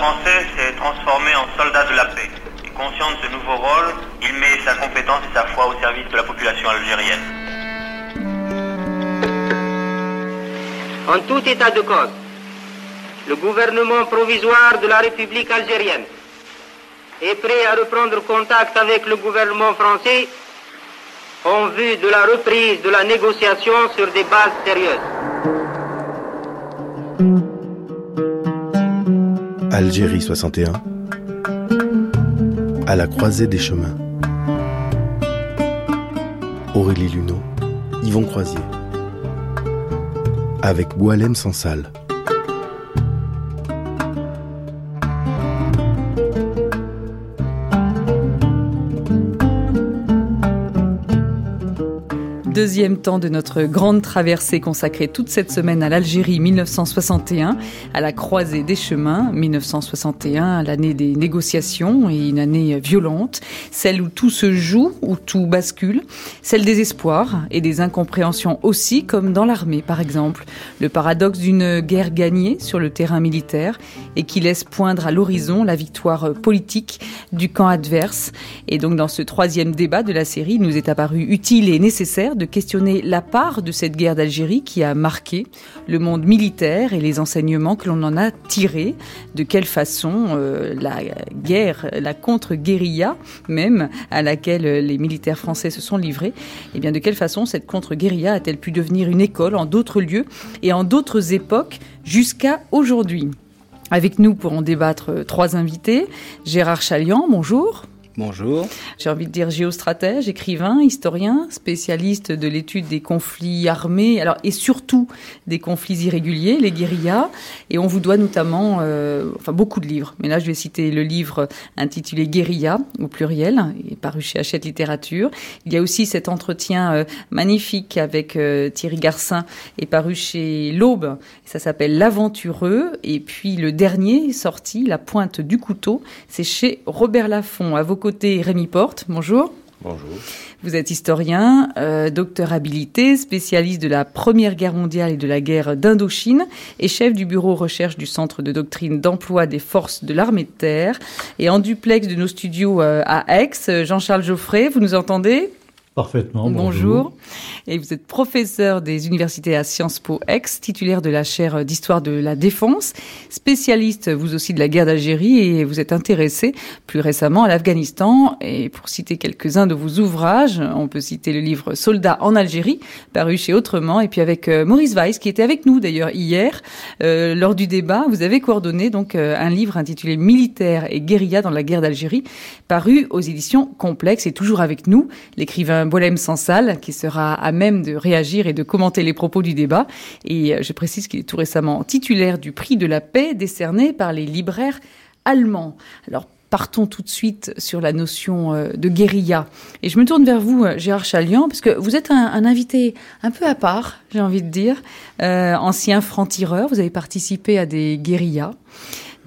Français s'est transformé en soldat de la paix. Et conscient de ce nouveau rôle, il met sa compétence et sa foi au service de la population algérienne. En tout état de cause, le gouvernement provisoire de la République algérienne est prêt à reprendre contact avec le gouvernement français en vue de la reprise de la négociation sur des bases sérieuses. Algérie 61 À la croisée des chemins. Aurélie Luneau, Yvon Croisier. Avec Boalem Sansal deuxième temps de notre grande traversée consacrée toute cette semaine à l'Algérie 1961, à la croisée des chemins 1961, l'année des négociations et une année violente, celle où tout se joue, où tout bascule, celle des espoirs et des incompréhensions aussi, comme dans l'armée par exemple, le paradoxe d'une guerre gagnée sur le terrain militaire et qui laisse poindre à l'horizon la victoire politique du camp adverse. Et donc dans ce troisième débat de la série, il nous est apparu utile et nécessaire de questionner la part de cette guerre d'Algérie qui a marqué le monde militaire et les enseignements que l'on en a tirés. De quelle façon euh, la guerre, la contre-guérilla même à laquelle les militaires français se sont livrés, et eh bien de quelle façon cette contre-guérilla a-t-elle pu devenir une école en d'autres lieux et en d'autres époques jusqu'à aujourd'hui? Avec nous pour en débattre trois invités. Gérard Chalian, bonjour. Bonjour. J'ai envie de dire géostratège, écrivain, historien, spécialiste de l'étude des conflits armés, alors et surtout des conflits irréguliers, les guérillas. Et on vous doit notamment, euh, enfin beaucoup de livres. Mais là, je vais citer le livre intitulé Guérilla au pluriel, paru chez Hachette Littérature. Il y a aussi cet entretien euh, magnifique avec euh, Thierry Garcin, et paru chez l'Aube. Ça s'appelle L'aventureux. Et puis le dernier sorti, La pointe du couteau, c'est chez Robert Laffont. À côté Rémi Porte. Bonjour. Bonjour. Vous êtes historien, euh, docteur habilité, spécialiste de la Première Guerre mondiale et de la guerre d'Indochine et chef du bureau recherche du Centre de doctrine d'emploi des forces de l'armée de terre. Et en duplex de nos studios euh, à Aix, Jean-Charles Geoffrey, vous nous entendez? Parfaitement. Bonjour. Et vous êtes professeur des universités à Sciences Po Aix, titulaire de la chaire d'histoire de la défense, spécialiste vous aussi de la guerre d'Algérie et vous êtes intéressé plus récemment à l'Afghanistan. Et pour citer quelques-uns de vos ouvrages, on peut citer le livre Soldats en Algérie, paru chez Autrement, et puis avec euh, Maurice Weiss, qui était avec nous d'ailleurs hier, euh, lors du débat, vous avez coordonné donc euh, un livre intitulé Militaire et guérilla dans la guerre d'Algérie, paru aux éditions Complexes et toujours avec nous, l'écrivain Bolem Sansal, qui sera à même de réagir et de commenter les propos du débat. Et euh, je précise qu'il est tout récemment titulaire du prix de la paix décerné par les libraires allemands. Alors, partons tout de suite sur la notion euh, de guérilla. Et je me tourne vers vous, euh, Gérard Chalian, parce que vous êtes un, invité un peu à part, j'ai envie de dire, ancien franc-tireur, vous avez participé à des guérillas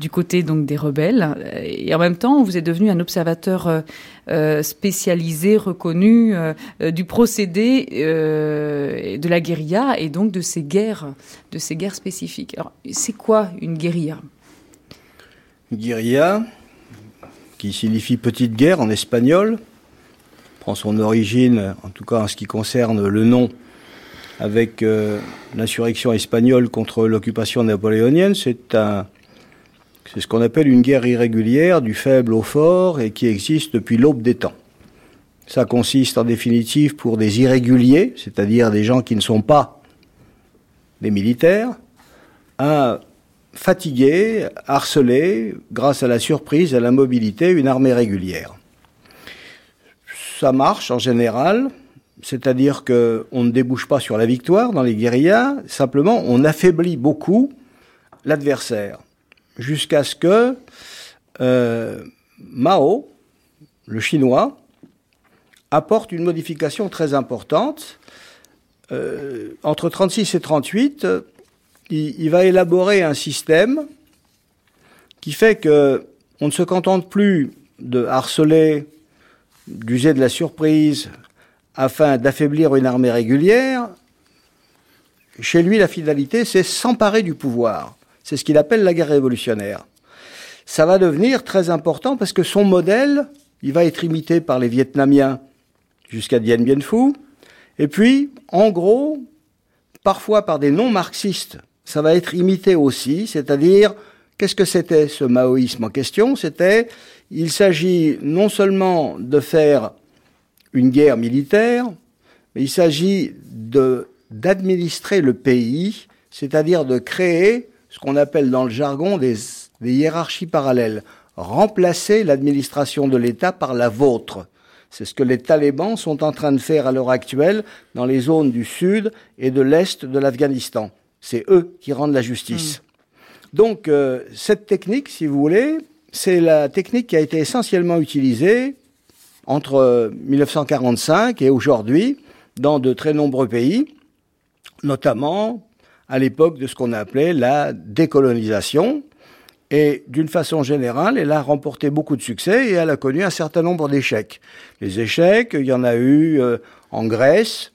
du côté donc des rebelles. Et en même temps, vous êtes devenu un observateur euh, euh, spécialisé, reconnu euh, du procédé de la guérilla et donc de ces guerres, de ces guerres spécifiques. Alors, c'est quoi une guérilla? Une guérilla, qui signifie petite guerre en espagnol, prend son origine, en tout cas en ce qui concerne le nom, avec l'insurrection espagnole contre l'occupation napoléonienne. C'est un c'est ce qu'on appelle une guerre irrégulière, du faible au fort, et qui existe depuis l'aube des temps. Ça consiste en définitive pour des irréguliers, c'est-à-dire des gens qui ne sont pas des militaires, à fatiguer, harceler, grâce à la surprise, à la mobilité, une armée régulière. Ça marche en général, c'est-à-dire qu'on ne débouche pas sur la victoire dans les guérillas, simplement on affaiblit beaucoup l'adversaire, jusqu'à ce que euh, Mao, le chinois, apporte une modification très importante. Euh, entre 36 et 38, il, il, va élaborer un système qui fait que on ne se contente plus de harceler, d'user de la surprise afin d'affaiblir une armée régulière. Chez lui, la finalité, c'est s'emparer du pouvoir. C'est ce qu'il appelle la guerre révolutionnaire. Ça va devenir très important parce que son modèle, il va être imité par les Vietnamiens jusqu'à Dien Bien Phu. Et puis, en gros, parfois par des non-marxistes, ça va être imité aussi, c'est-à-dire, qu'est-ce que c'était ce maoïsme en question? C'était, il s'agit non seulement de faire une guerre militaire, mais il s'agit d'administrer le pays, c'est-à-dire de créer ce qu'on appelle dans le jargon des, des hiérarchies parallèles, remplacer l'administration de l'État par la vôtre. C'est ce que les talibans sont en train de faire à l'heure actuelle dans les zones du sud et de l'est de l'Afghanistan. C'est eux qui rendent la justice. Mmh. Donc euh, cette technique, si vous voulez, c'est la technique qui a été essentiellement utilisée entre 1945 et aujourd'hui dans de très nombreux pays, notamment à l'époque de ce qu'on appelait la décolonisation, et d'une façon générale, elle a remporté beaucoup de succès et elle a connu un certain nombre d'échecs. Les échecs, il y en a eu euh, en Grèce,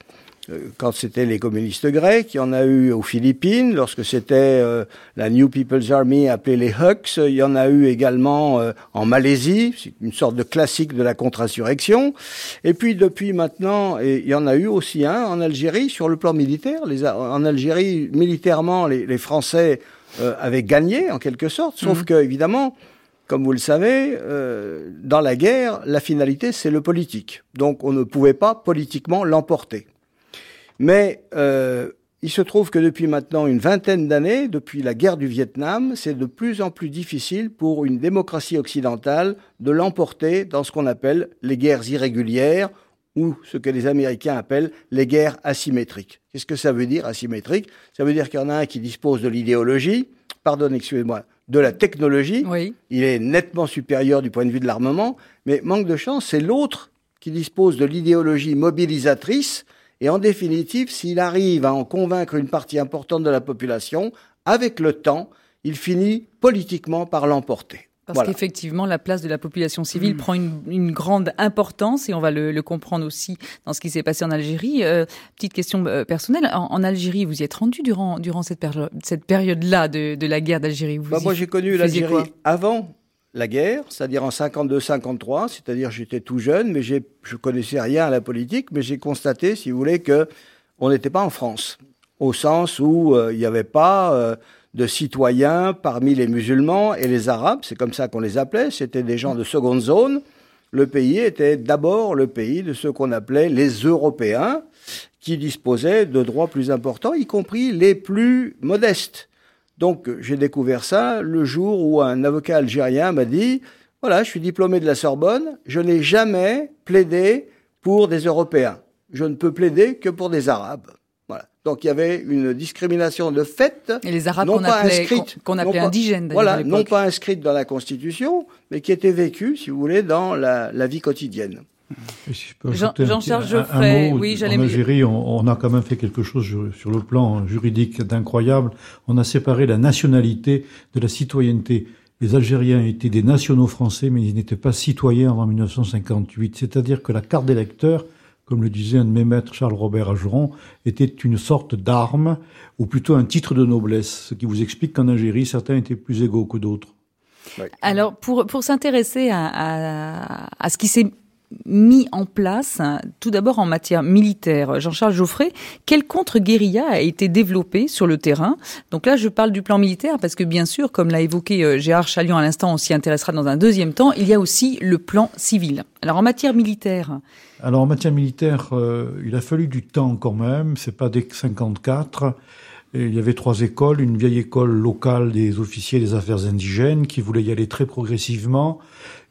quand c'était les communistes grecs, il y en a eu aux Philippines, lorsque c'était euh, la New People's Army appelée les Hucks, il y en a eu également euh, en Malaisie, c'est une sorte de classique de la contre-insurrection. Et puis depuis maintenant, et il y en a eu aussi un en Algérie sur le plan militaire. Les, en Algérie, militairement, les, les Français euh, avaient gagné en quelque sorte, sauf mmh. que évidemment, comme vous le savez, euh, dans la guerre, la finalité, c'est le politique. Donc on ne pouvait pas politiquement l'emporter. Mais euh, il se trouve que depuis maintenant une vingtaine d'années, depuis la guerre du Vietnam, c'est de plus en plus difficile pour une démocratie occidentale de l'emporter dans ce qu'on appelle les guerres irrégulières ou ce que les Américains appellent les guerres asymétriques. Qu'est-ce que ça veut dire asymétrique? Ça veut dire qu'il y en a un qui dispose de l'idéologie, pardon, excusez-moi, de la technologie. Oui. Il est nettement supérieur du point de vue de l'armement, mais manque de chance, c'est l'autre qui dispose de l'idéologie mobilisatrice. Et en définitive, s'il arrive à en convaincre une partie importante de la population, avec le temps, il finit politiquement par l'emporter. Parce voilà. qu'effectivement, la place de la population civile mmh. prend une, une, grande importance et on va le, le, comprendre aussi dans ce qui s'est passé en Algérie. Euh, petite question euh, personnelle, en, en, Algérie, vous y êtes rendu durant, durant cette période-là de, de, la guerre d'Algérie? Bah, Moi, j'ai connu l'Algérie avant la guerre, c'est-à-dire en 52-53, c'est-à-dire j'étais tout jeune, mais je connaissais rien à la politique, mais j'ai constaté, si vous voulez, que on n'était pas en France, au sens où euh, il n'y avait pas euh, de citoyens parmi les musulmans et les arabes, c'est comme ça qu'on les appelait, c'était des gens de seconde zone. Le pays était d'abord le pays de ceux qu'on appelait les Européens, qui disposaient de droits plus importants, y compris les plus modestes. Donc j'ai découvert ça le jour où un avocat algérien m'a dit, voilà, je suis diplômé de la Sorbonne, je n'ai jamais plaidé pour des Européens. Je ne peux plaider que pour des Arabes. Voilà. Donc il y avait une discrimination de fait, et les Arabes qu'on appelait, qu appelait indigènes. Voilà, non pas inscrite dans la Constitution, mais qui était vécue, si vous voulez, dans la, la vie quotidienne. Si Jean-Charles Jean Geoffrey, oui, j'allais. En Algérie, on, on, a quand même fait quelque chose sur le plan juridique d'incroyable. On a séparé la nationalité de la citoyenneté. Les Algériens étaient des nationaux français, mais ils n'étaient pas citoyens avant 1958. C'est-à-dire que la carte d'électeur, comme le disait un de mes maîtres, Charles Robert Ageron, était une sorte d'arme, ou plutôt un titre de noblesse, ce qui vous explique qu'en Algérie, certains étaient plus égaux que d'autres. Alors, pour, pour s'intéresser à, à, à ce qui s'est mis en place, tout d'abord en matière militaire. Jean-Charles Geoffrey, quel contre-guérilla a été développé sur le terrain? Donc là, je parle du plan militaire parce que bien sûr, comme l'a évoqué euh, Gérard Chalion à l'instant, on s'y intéressera dans un deuxième temps, il y a aussi le plan civil. Alors en matière militaire Alors en matière militaire, euh, il a fallu du temps quand même, c'est pas dès 54 il y avait trois écoles, une vieille école locale des officiers des affaires indigènes qui voulait y aller très progressivement,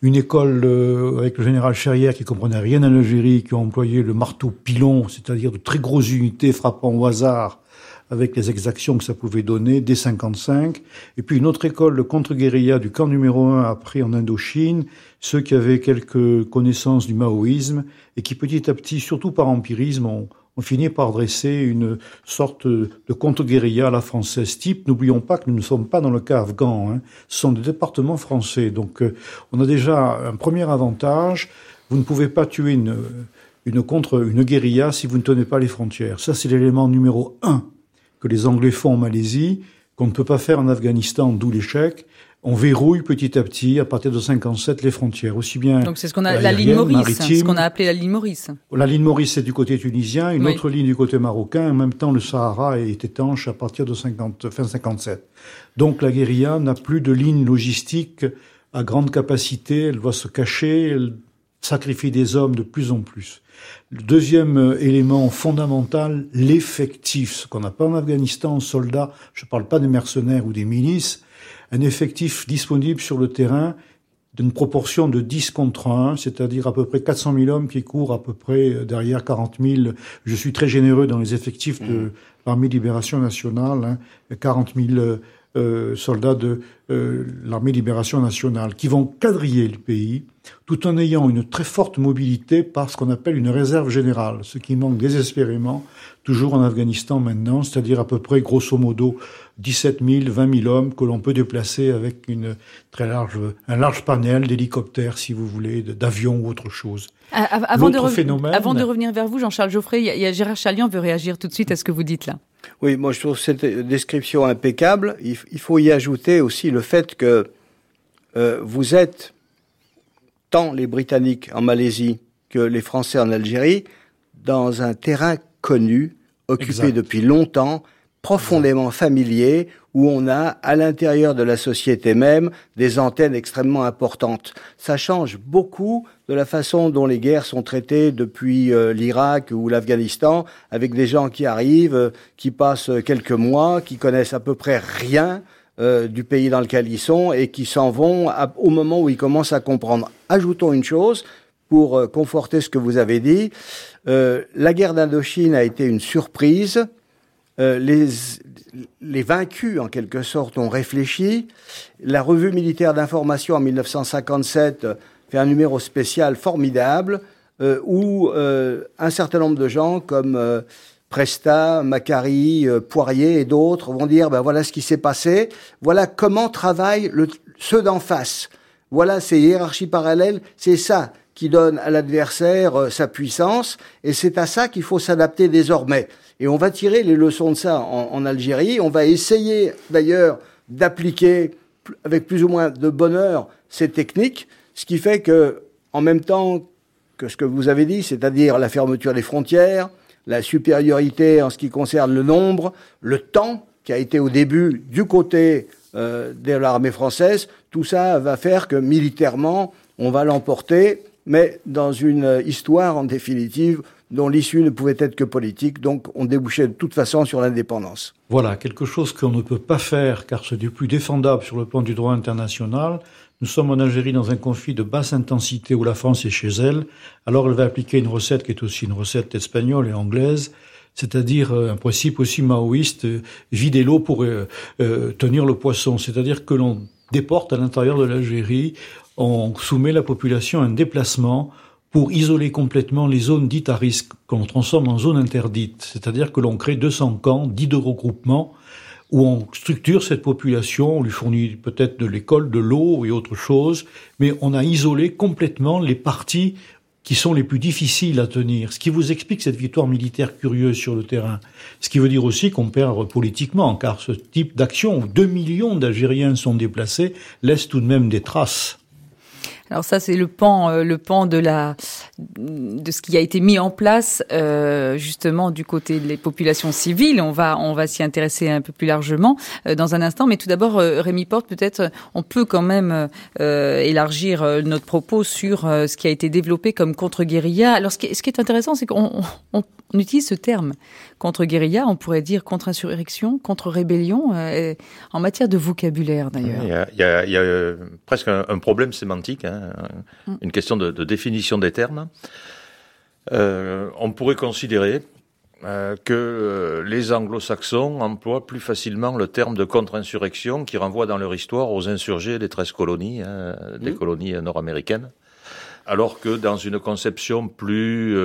une école euh, avec le général Cherrière qui comprenait rien à l'Algérie, qui a employé le marteau pilon, c'est-à-dire de très grosses unités frappant au hasard avec les exactions que ça pouvait donner dès 55. Et puis une autre école, le contre-guérilla du camp numéro 1 après en Indochine, ceux qui avaient quelques connaissances du maoïsme et qui petit à petit, surtout par empirisme, ont, on finit par dresser une sorte de contre-guérilla à la française type. N'oublions pas que nous ne sommes pas dans le cas afghan, hein. ce sont des départements français. Donc euh, on a déjà un premier avantage, vous ne pouvez pas tuer une, une contre une guérilla si vous ne tenez pas les frontières. Ça c'est l'élément numéro un que les Anglais font en Malaisie, qu'on ne peut pas faire en Afghanistan, d'où l'échec on verrouille petit à petit, à partir de 57, les frontières, aussi bien. Donc c'est ce qu'on a la ligne Maurice, ce qu'on a appelé la ligne Maurice. La ligne Maurice, c'est du côté tunisien, une autre ligne du côté marocain. En même temps, le Sahara est étanche à partir de 50, fin 57. Donc la guérilla n'a plus de ligne logistique à grande capacité. Elle doit se cacher. Elle sacrifie des hommes de plus en plus. Le deuxième euh, élément fondamental, l'effectif. Ce qu'on n'a pas en Afghanistan, soldats. Je ne parle pas des mercenaires ou des milices un effectif disponible sur le terrain d'une proportion de 10 contre 1, c'est-à-dire à peu près 400 000 hommes qui courent à peu près euh, derrière 40 000. Je suis très généreux dans les effectifs de mmh. l'armée de libération nationale, hein, 40 000 euh, soldats de euh, l'armée de libération nationale qui vont quadriller le pays tout en ayant une très forte mobilité par ce qu'on appelle une réserve générale, ce qui manque désespérément toujours en Afghanistan maintenant, c'est-à-dire à peu près grosso modo 17 000, 20 000 hommes que l'on peut déplacer avec une très large, un large panel d'hélicoptères, si vous voulez, d'avions ou autre chose. Avant, de, phénomène... avant de revenir vers vous, Jean-Charles Geoffrey, il y, a Gérard Chalian veut réagir tout de suite à ce que vous dites là. Oui, moi je trouve cette description impeccable. Il, faut y ajouter aussi le fait que euh, vous êtes, tant les Britanniques en Malaisie que les Français en Algérie, dans un terrain connu, occupé depuis longtemps, profondément familier, où on a à l'intérieur de la société même des antennes extrêmement importantes. Ça change beaucoup de la façon dont les guerres sont traitées depuis euh, l'Irak ou l'Afghanistan, avec des gens qui arrivent, euh, qui passent quelques mois, qui connaissent à peu près rien euh, du pays dans lequel ils sont et qui s'en vont au moment où ils commencent à comprendre. Ajoutons une chose pour conforter ce que vous avez dit. la guerre d'Indochine a été une surprise euh, les, les vaincus, en quelque sorte, ont réfléchi. La revue militaire d'information en 1957 fait un numéro spécial formidable euh, où euh, un certain nombre de gens comme Presta, Macari, Poirier et d'autres vont dire ben voilà ce qui s'est passé, voilà comment travaillent le, ceux d'en face. Voilà ces hiérarchies parallèles, c'est ça qui donne à l'adversaire sa puissance et c'est à ça qu'il faut s'adapter désormais. Et on va tirer les leçons de ça en, Algérie. On va essayer d'ailleurs d'appliquer avec plus ou moins de bonheur ces techniques, ce qui fait que, en même temps que ce que vous avez dit, c'est-à-dire la fermeture des frontières, la supériorité en ce qui concerne le nombre, le temps qui a été au début du côté euh, de l'armée française, tout ça va faire que militairement, on va l'emporter, mais dans une histoire en définitive dont l'issue ne pouvait être que politique, donc on débouchait de toute façon sur l'indépendance. Voilà, quelque chose qu'on ne peut pas faire car c'est du plus défendable sur le plan du droit international. Nous sommes en Algérie dans un conflit de basse intensité où la France est chez elle, alors elle va appliquer une recette qui est aussi une recette espagnole et anglaise, c'est-à-dire euh, un principe aussi maoïste, euh, vider l'eau pour euh, tenir le poisson, c'est-à-dire que l'on déporte à l'intérieur de l'Algérie, on soumet la population à un déplacement pour isoler complètement les zones dites à risque, qu'on transforme en zones interdites, c'est-à-dire que l'on crée 200 camps dits de regroupement, où on structure cette population, on lui fournit peut-être de l'école, de l'eau et autre chose, mais on a isolé complètement les parties qui sont les plus difficiles à tenir, ce qui vous explique cette victoire militaire curieuse sur le terrain. Ce qui veut dire aussi qu'on perd politiquement, car ce type d'action où 2 millions d'Algériens sont déplacés laisse tout de même des traces. Alors ça, c'est le pan, euh, le pan de la de ce qui a été mis en place euh, justement du côté des populations civiles. On va on va s'y intéresser un peu plus largement euh, dans un instant. Mais tout d'abord, euh, Rémi Porte, peut-être on peut quand même élargir notre propos sur ce qui a été développé comme contre-guérilla. Alors ce qui, ce qui est intéressant, c'est qu'on on, utilise ce terme contre-guérilla. On pourrait dire contre-insurrection, contre-rébellion en matière de vocabulaire d'ailleurs. Il y a, il y a, presque un, problème sémantique, hein, mm. une question de, de définition des termes. Euh, on pourrait considérer euh, que euh, les anglo-saxons emploient plus facilement le terme de contre-insurrection qui renvoie dans leur histoire aux insurgés des 13 colonies, hein, des mmh. colonies nord-américaines, alors que dans une conception plus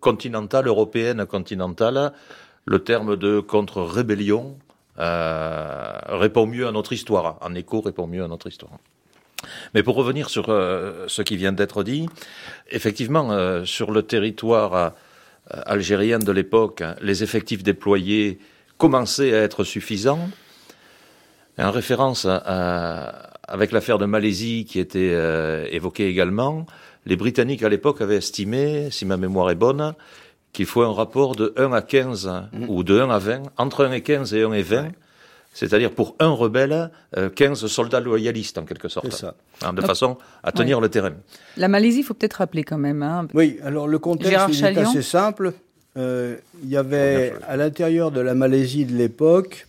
continentale, européenne continentale, le terme de contre-rébellion répond mieux à notre histoire, en écho répond mieux à notre histoire. Mais pour revenir sur euh, ce qui vient d'être dit, effectivement, euh, sur le territoire euh, algérien de l'époque, les effectifs déployés commençaient à être suffisants. En référence avec l'affaire de Malaisie qui était évoquée également, les Britanniques à l'époque avaient estimé, si ma mémoire est bonne, qu'il faut un rapport de 1 à 15 mmh. ou de 1 à 20, entre 1 et 15 et 1 et 20 c'est-à-dire pour un rebelle, 15 euh, soldats loyalistes en quelque sorte, ça. Hein, de façon à tenir le terrain. La Malaisie, il faut peut-être rappeler quand même. Hein. Oui, alors le contexte est assez simple. Euh, il y avait à l'intérieur de la Malaisie de l'époque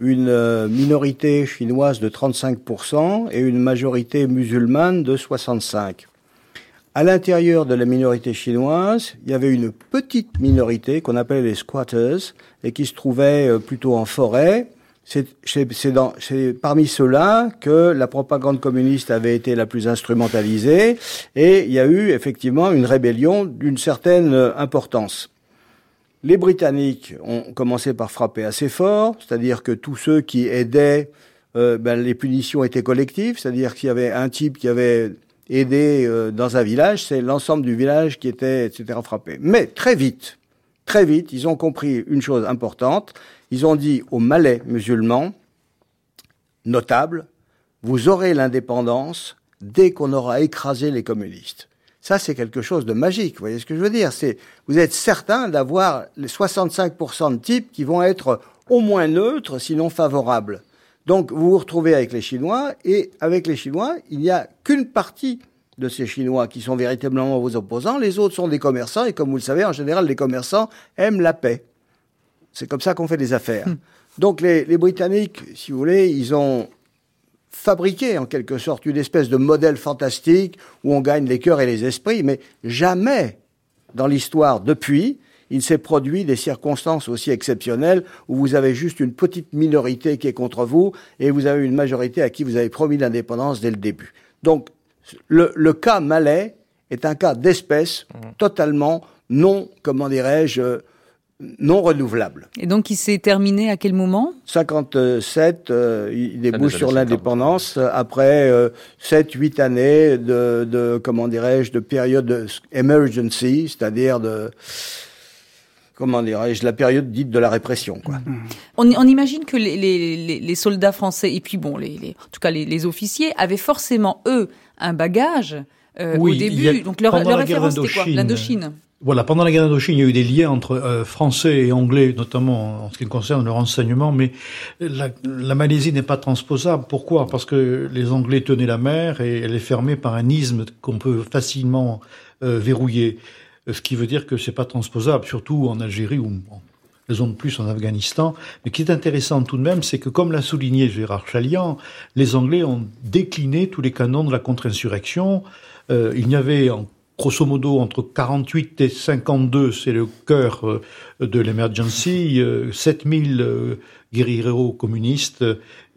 une euh, minorité chinoise de 35% et une majorité musulmane de 65%. À l'intérieur de la minorité chinoise, il y avait une petite minorité qu'on appelait les squatters et qui se trouvait plutôt en forêt c'est parmi ceux-là que la propagande communiste avait été la plus instrumentalisée et il y a eu effectivement une rébellion d'une certaine importance. Les Britanniques ont commencé par frapper assez fort, c'est-à-dire que tous ceux qui aidaient, euh, ben, les punitions étaient collectives, c'est-à-dire qu'il y avait un type qui avait aidé euh, dans un village, c'est l'ensemble du village qui était, etc., frappé. Mais très vite, très vite, ils ont compris une chose importante, ils ont dit aux Malais musulmans, notables, vous aurez l'indépendance dès qu'on aura écrasé les communistes. Ça, c'est quelque chose de magique. Vous voyez ce que je veux dire? C'est, vous êtes certain d'avoir les 65% de types qui vont être au moins neutres, sinon favorables. Donc, vous vous retrouvez avec les Chinois, et avec les Chinois, il n'y a qu'une partie de ces Chinois qui sont véritablement vos opposants. Les autres sont des commerçants, et comme vous le savez, en général, les commerçants aiment la paix. C'est comme ça qu'on fait des affaires. Hmm. Donc les, Britanniques, si vous voulez, ils ont fabriqué en quelque sorte une espèce de modèle fantastique où on gagne les cœurs et les esprits, mais jamais dans l'histoire depuis, il s'est produit des circonstances aussi exceptionnelles où vous avez juste une petite minorité qui est contre vous et vous avez une majorité à qui vous avez promis l'indépendance dès le début. Donc le, le cas malais est un cas d'espèce hmm. totalement non, comment dirais-je, non renouvelable. Et donc il s'est terminé à quel moment? 57, euh, il débouche sur l'indépendance après euh, 7 8 années de, de comment dirais-je de période emergency, c'est-à-dire de comment dirais-je, la période dite de la répression. Quoi. Mm. On, on, imagine que les, les, les, soldats français, et puis bon, les, les en tout cas les, officiers, avaient forcément, eux, un bagage euh, au début. Donc leur, leur référence, c'était quoi? L'Indochine voilà, pendant la guerre d'Indochine, il y a eu des liens entre euh, français et anglais, notamment en ce qui concerne le renseignement, mais la, la Malaisie n'est pas transposable. Pourquoi? Parce que les Anglais tenaient la mer et elle est fermée par un isthme qu'on peut facilement euh, verrouiller. Ce qui veut dire que c'est pas transposable, surtout en Algérie ou en raison de plus en Afghanistan. Mais qui est intéressant tout de même, c'est que comme l'a souligné Gérard Chalian, les Anglais ont décliné tous les canons de la contre-insurrection. Euh, il n'y avait en grosso modo, entre 48 et 52, c'est le cœur euh, de l'emergency, 7000 euh, euh, guerrieros communistes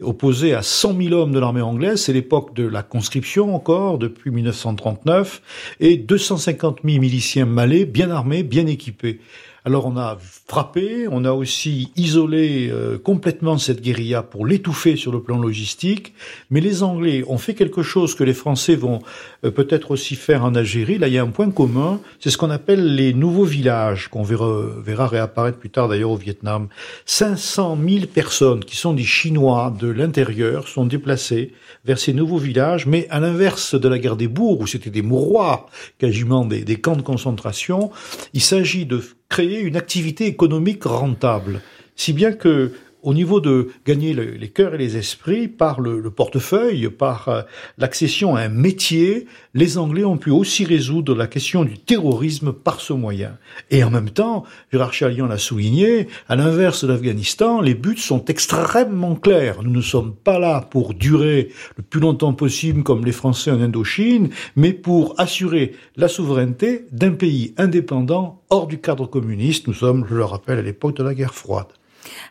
opposés à 100 000 hommes de l'armée anglaise, c'est l'époque de la conscription encore, depuis 1939, et 250 000 miliciens malais, bien armés, bien équipés. Alors on a frappé, on a aussi isolé euh, complètement cette guérilla pour l'étouffer sur le plan logistique, mais les Anglais ont fait quelque chose que les Français vont peut-être aussi faire en Algérie. Là, il y a un point commun, c'est ce qu'on appelle les nouveaux villages, qu'on verra, verra réapparaître plus tard d'ailleurs au Vietnam. 500 000 personnes qui sont des Chinois de l'intérieur sont déplacées vers ces nouveaux villages, mais à l'inverse de la guerre des bourgs, où c'était des mouroirs, quasiment des, des camps de concentration, il s'agit de créer une activité économique rentable. Si bien que au niveau de gagner les cœurs et les esprits par le, portefeuille, par euh, l'accession à un métier, les Anglais ont pu aussi résoudre la question du terrorisme par ce moyen. Et en même temps, Gérard Chalian l'a souligné, à l'inverse de l'Afghanistan, les buts sont extrêmement clairs. Nous ne sommes pas là pour durer le plus longtemps possible comme les Français en Indochine, mais pour assurer la souveraineté d'un pays indépendant hors du cadre communiste. Nous sommes, je le rappelle, à l'époque de la guerre froide.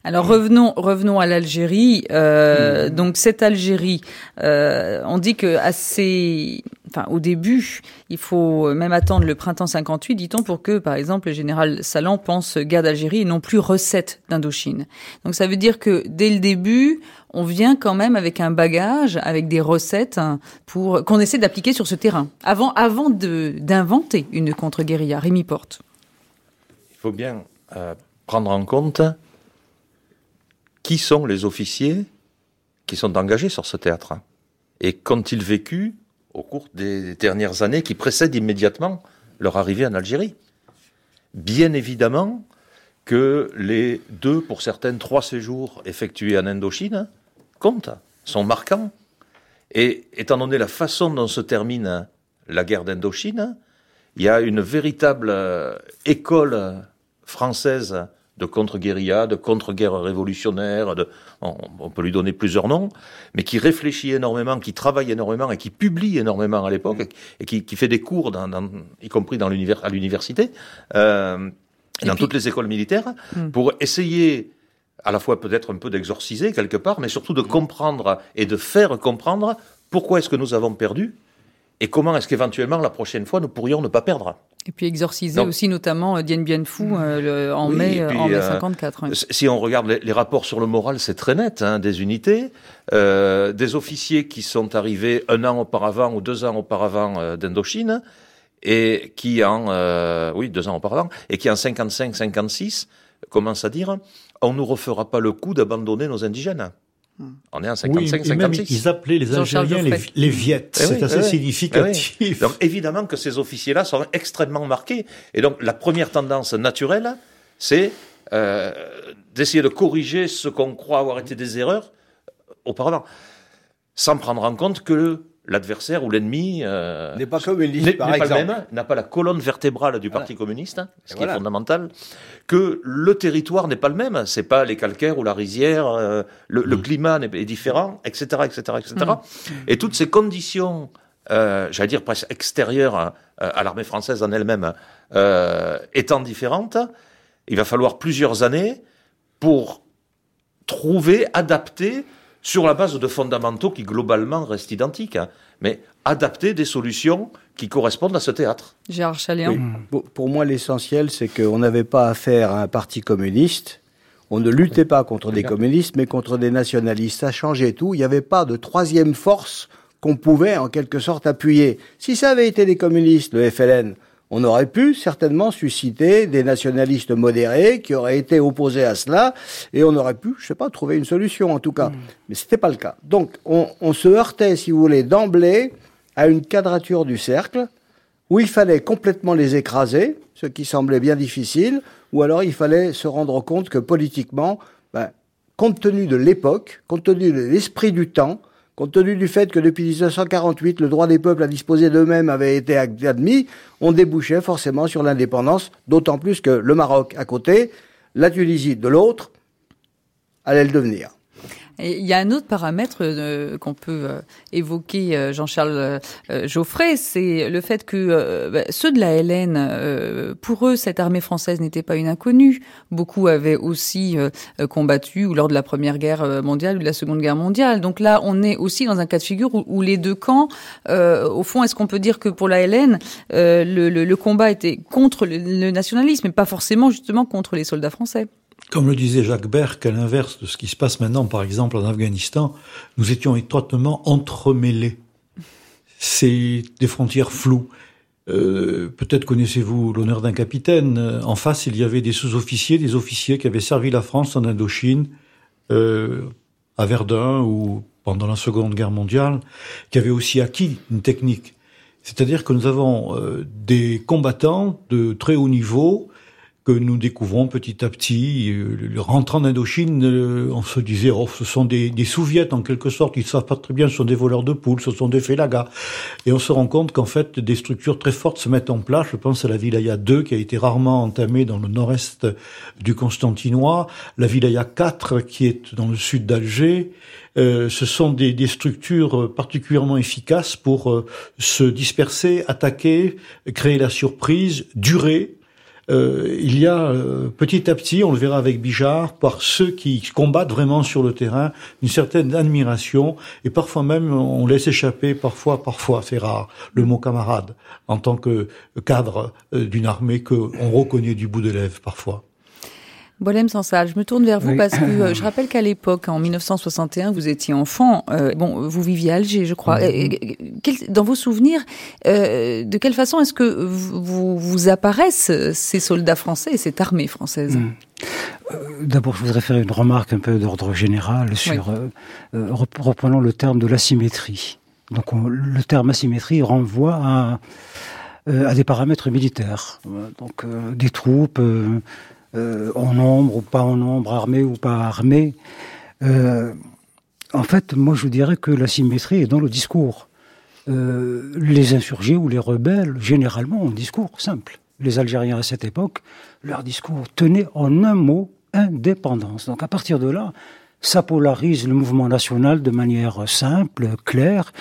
Alors revenons revenons à l'Algérie. Euh, mm. Donc cette Algérie, euh, on dit que assez, enfin au début, il faut même attendre le printemps 58, dit-on, pour que par exemple le général Salan pense guerre d'Algérie et non plus recette d'Indochine. Donc ça veut dire que dès le début, on vient quand même avec un bagage, avec des recettes hein, pour qu'on essaie d'appliquer sur ce terrain avant avant de d'inventer une contre-guérilla. Rémi Porte. Il faut bien euh, prendre en compte qui sont les officiers qui sont engagés sur ce théâtre Et qu'ont-ils vécu au cours des dernières années qui précèdent immédiatement leur arrivée en Algérie? Bien évidemment que les deux, pour certaines, trois séjours effectués en Indochine comptent, sont marquants. Et étant donné la façon dont se termine la guerre d'Indochine, il y a une véritable euh, école française de contre-guérilla, de contre-guerre révolutionnaire, de, on, peut lui donner plusieurs noms, mais qui réfléchit énormément, qui travaille énormément et qui publie énormément à l'époque, mm. et qui, qui, fait des cours, dans, dans, y compris dans l'univers, à l'université, euh, et dans toutes les écoles militaires, mm. pour essayer à la fois peut-être un peu d'exorciser quelque part, mais surtout de comprendre et de faire comprendre pourquoi est-ce que nous avons perdu et comment est-ce qu'éventuellement la prochaine fois nous pourrions ne pas perdre. Et puis exorciser aussi notamment euh, Dien Bien Phu euh, en mai, euh, en mai 54. Si on regarde les, rapports sur le moral, c'est très net, hein, des unités, des officiers qui sont arrivés un an auparavant ou deux ans auparavant d'Indochine, et qui en, oui, deux ans auparavant, et qui en 55-56 commencent à dire, on ne nous refera pas le coup d'abandonner nos indigènes. On est en 55, 56. ils appelaient les Algériens les, les Viettes. Eh c'est assez eh significatif. Eh donc évidemment que ces officiers-là sont extrêmement marqués. Et donc la première tendance naturelle, c'est euh, d'essayer de corriger ce qu'on croit avoir été des erreurs auparavant, sans prendre en compte que l'adversaire ou l'ennemi euh, n'est pas communiste, par exemple, n'a pas la colonne vertébrale du Parti communiste, hein, ce qui est fondamental, que le territoire n'est pas le même, c'est pas les calcaires ou la rizière, euh, le, mm. climat est, différent, etc., etc., etc. Et toutes ces conditions, euh, j'allais dire presque extérieures à, à l'armée française en elle-même, euh, étant différentes, il va falloir plusieurs années pour trouver, adapter sur la base de fondamentaux qui globalement restent identiques, hein, mais adapter des solutions qui correspondent à ce théâtre. Gérard Chaléan. Pour moi, l'essentiel, c'est qu'on n'avait pas affaire à un parti communiste. On ne luttait pas contre des communistes, mais contre des nationalistes. Ça changeait tout. Il n'y avait pas de troisième force qu'on pouvait en quelque sorte appuyer. Si ça avait été des communistes, le FLN, on aurait pu certainement susciter des nationalistes modérés qui auraient été opposés à cela, et on aurait pu, je sais pas, trouver une solution en tout cas. Mais mm. Mais c'était pas le cas. Donc, on, se heurtait, si vous voulez, d'emblée à une quadrature du cercle où il fallait complètement les écraser, ce qui semblait bien difficile, ou alors il fallait se rendre compte que politiquement, ben, compte tenu de l'époque, compte tenu de l'esprit du temps, compte tenu du fait que depuis 1948, le droit des peuples à disposer d'eux-mêmes avait été admis, on débouchait forcément sur l'indépendance, d'autant plus que le Maroc à côté, la Tunisie de l'autre, allait le devenir. Et il y a un autre paramètre euh, qu'on peut euh, évoquer, euh, Jean-Charles Geoffrey, c'est le fait que bah, ceux de la LN, pour eux, cette armée française n'était pas une inconnue. Beaucoup avaient aussi combattu ou lors de la Première Guerre mondiale ou de la Seconde Guerre mondiale. Donc là, on est aussi dans un cas de figure où, les deux camps, au fond, est-ce qu'on peut dire que pour la LN, le, combat était contre le, le nationalisme, mais pas forcément justement contre les soldats français? Comme le disait Jacques Berck, à l'inverse de ce qui se passe maintenant, par exemple, en Afghanistan, nous étions étroitement entremêlés. C'est des frontières floues. Euh, peut-être connaissez-vous l'honneur d'un capitaine. En face, il y avait des sous-officiers, des officiers qui avaient servi la France en Indochine, euh, à Verdun ou pendant la Seconde Guerre mondiale, qui avaient aussi acquis une technique. C'est-à-dire que nous avons euh, des combattants de très haut niveau que nous découvrons petit à petit. Euh, rentrant en Indochine, euh, on se disait, oh, ce sont des, des soviets en quelque sorte, ils savent pas très bien, ce sont des voleurs de poules, ce sont des félagas. Et on se rend compte qu'en fait, des structures très fortes se mettent en place. Je pense à la Vilaya 2 qui a été rarement entamée dans le nord-est du Constantinois, la Vilaya 4 qui est dans le sud d'Alger. Euh, ce sont des, des, structures particulièrement efficaces pour euh, se disperser, attaquer, créer la surprise, durer euh, il y a euh, petit à petit, on le verra avec Bijard, par ceux qui combattent vraiment sur le terrain, une certaine admiration, et parfois même on laisse échapper, parfois, parfois, c'est rare, le mot camarade, en tant que cadre euh, d'une armée qu'on reconnaît du bout de lèvres parfois. Bolem Sansal, je me tourne vers vous parce que euh, je rappelle qu'à l'époque, en 1961, vous étiez enfant. Euh, bon, vous viviez à Alger, je crois. Dans vos souvenirs, euh, de quelle façon est-ce que vous, vous apparaissent ces soldats français et cette armée française? Mm. D'abord, je voudrais faire une remarque un peu d'ordre général sur, reprenons le terme de l'asymétrie. Donc, le terme asymétrie renvoie à, à des paramètres militaires. Donc, des troupes euh, en nombre ou pas en nombre, armé ou pas armé. Euh, en fait, moi je dirais que la symétrie est dans le discours. Euh, les insurgés ou les rebelles, généralement, ont un discours simple. Les Algériens à cette époque, leur discours tenait en un mot indépendance. Donc à partir de là, ça polarise le mouvement national de manière simple, claire.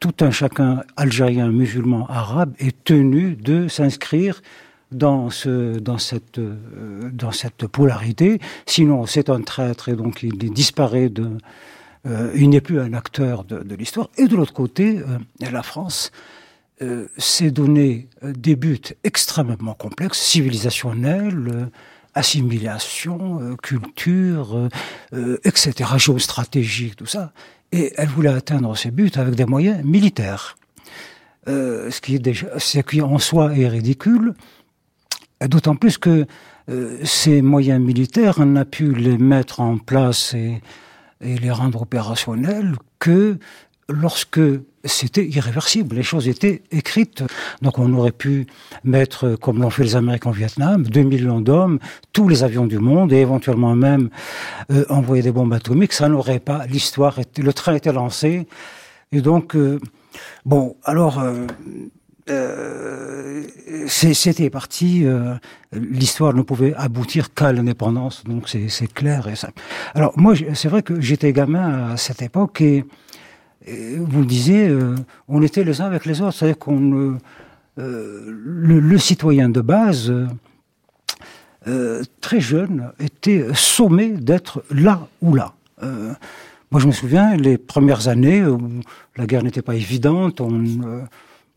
Tout un chacun, algérien, musulman, arabe, est tenu de s'inscrire dans, ce, dans, cette, euh, dans cette polarité. Sinon, c'est un traître et donc il disparaît de. Euh, il n'est plus un acteur de, de l'histoire. Et de l'autre côté, euh, la France s'est donné des buts extrêmement complexes, civilisationnels, assimilation, culture, etc., géostratégique, tout ça. Et elle voulait atteindre ces buts avec des moyens militaires. ce qui est déjà, ce qui en soi est ridicule, D'autant plus que euh, ces moyens militaires, on a pu les mettre en place et, les rendre opérationnels que lorsque c'était irréversible, les choses étaient écrites. Donc on aurait pu mettre, comme l'ont fait les Américains au Vietnam, 2 millions d'hommes, tous les avions du monde, et éventuellement même euh, envoyer des bombes atomiques. Ça n'aurait pas, l'histoire, le train était lancé. Et donc, euh, bon, alors, euh, c'était parti. Euh, l'histoire ne pouvait aboutir qu'à l'indépendance, donc c'est clair et ça. Alors moi, c'est vrai que j'étais gamin à cette époque et, vous le disiez, euh, on était les uns avec les autres. C'est-à-dire qu'on le, le, citoyen de base, très jeune, était sommé d'être là ou là. moi, je me souviens les premières années où la guerre n'était pas évidente. On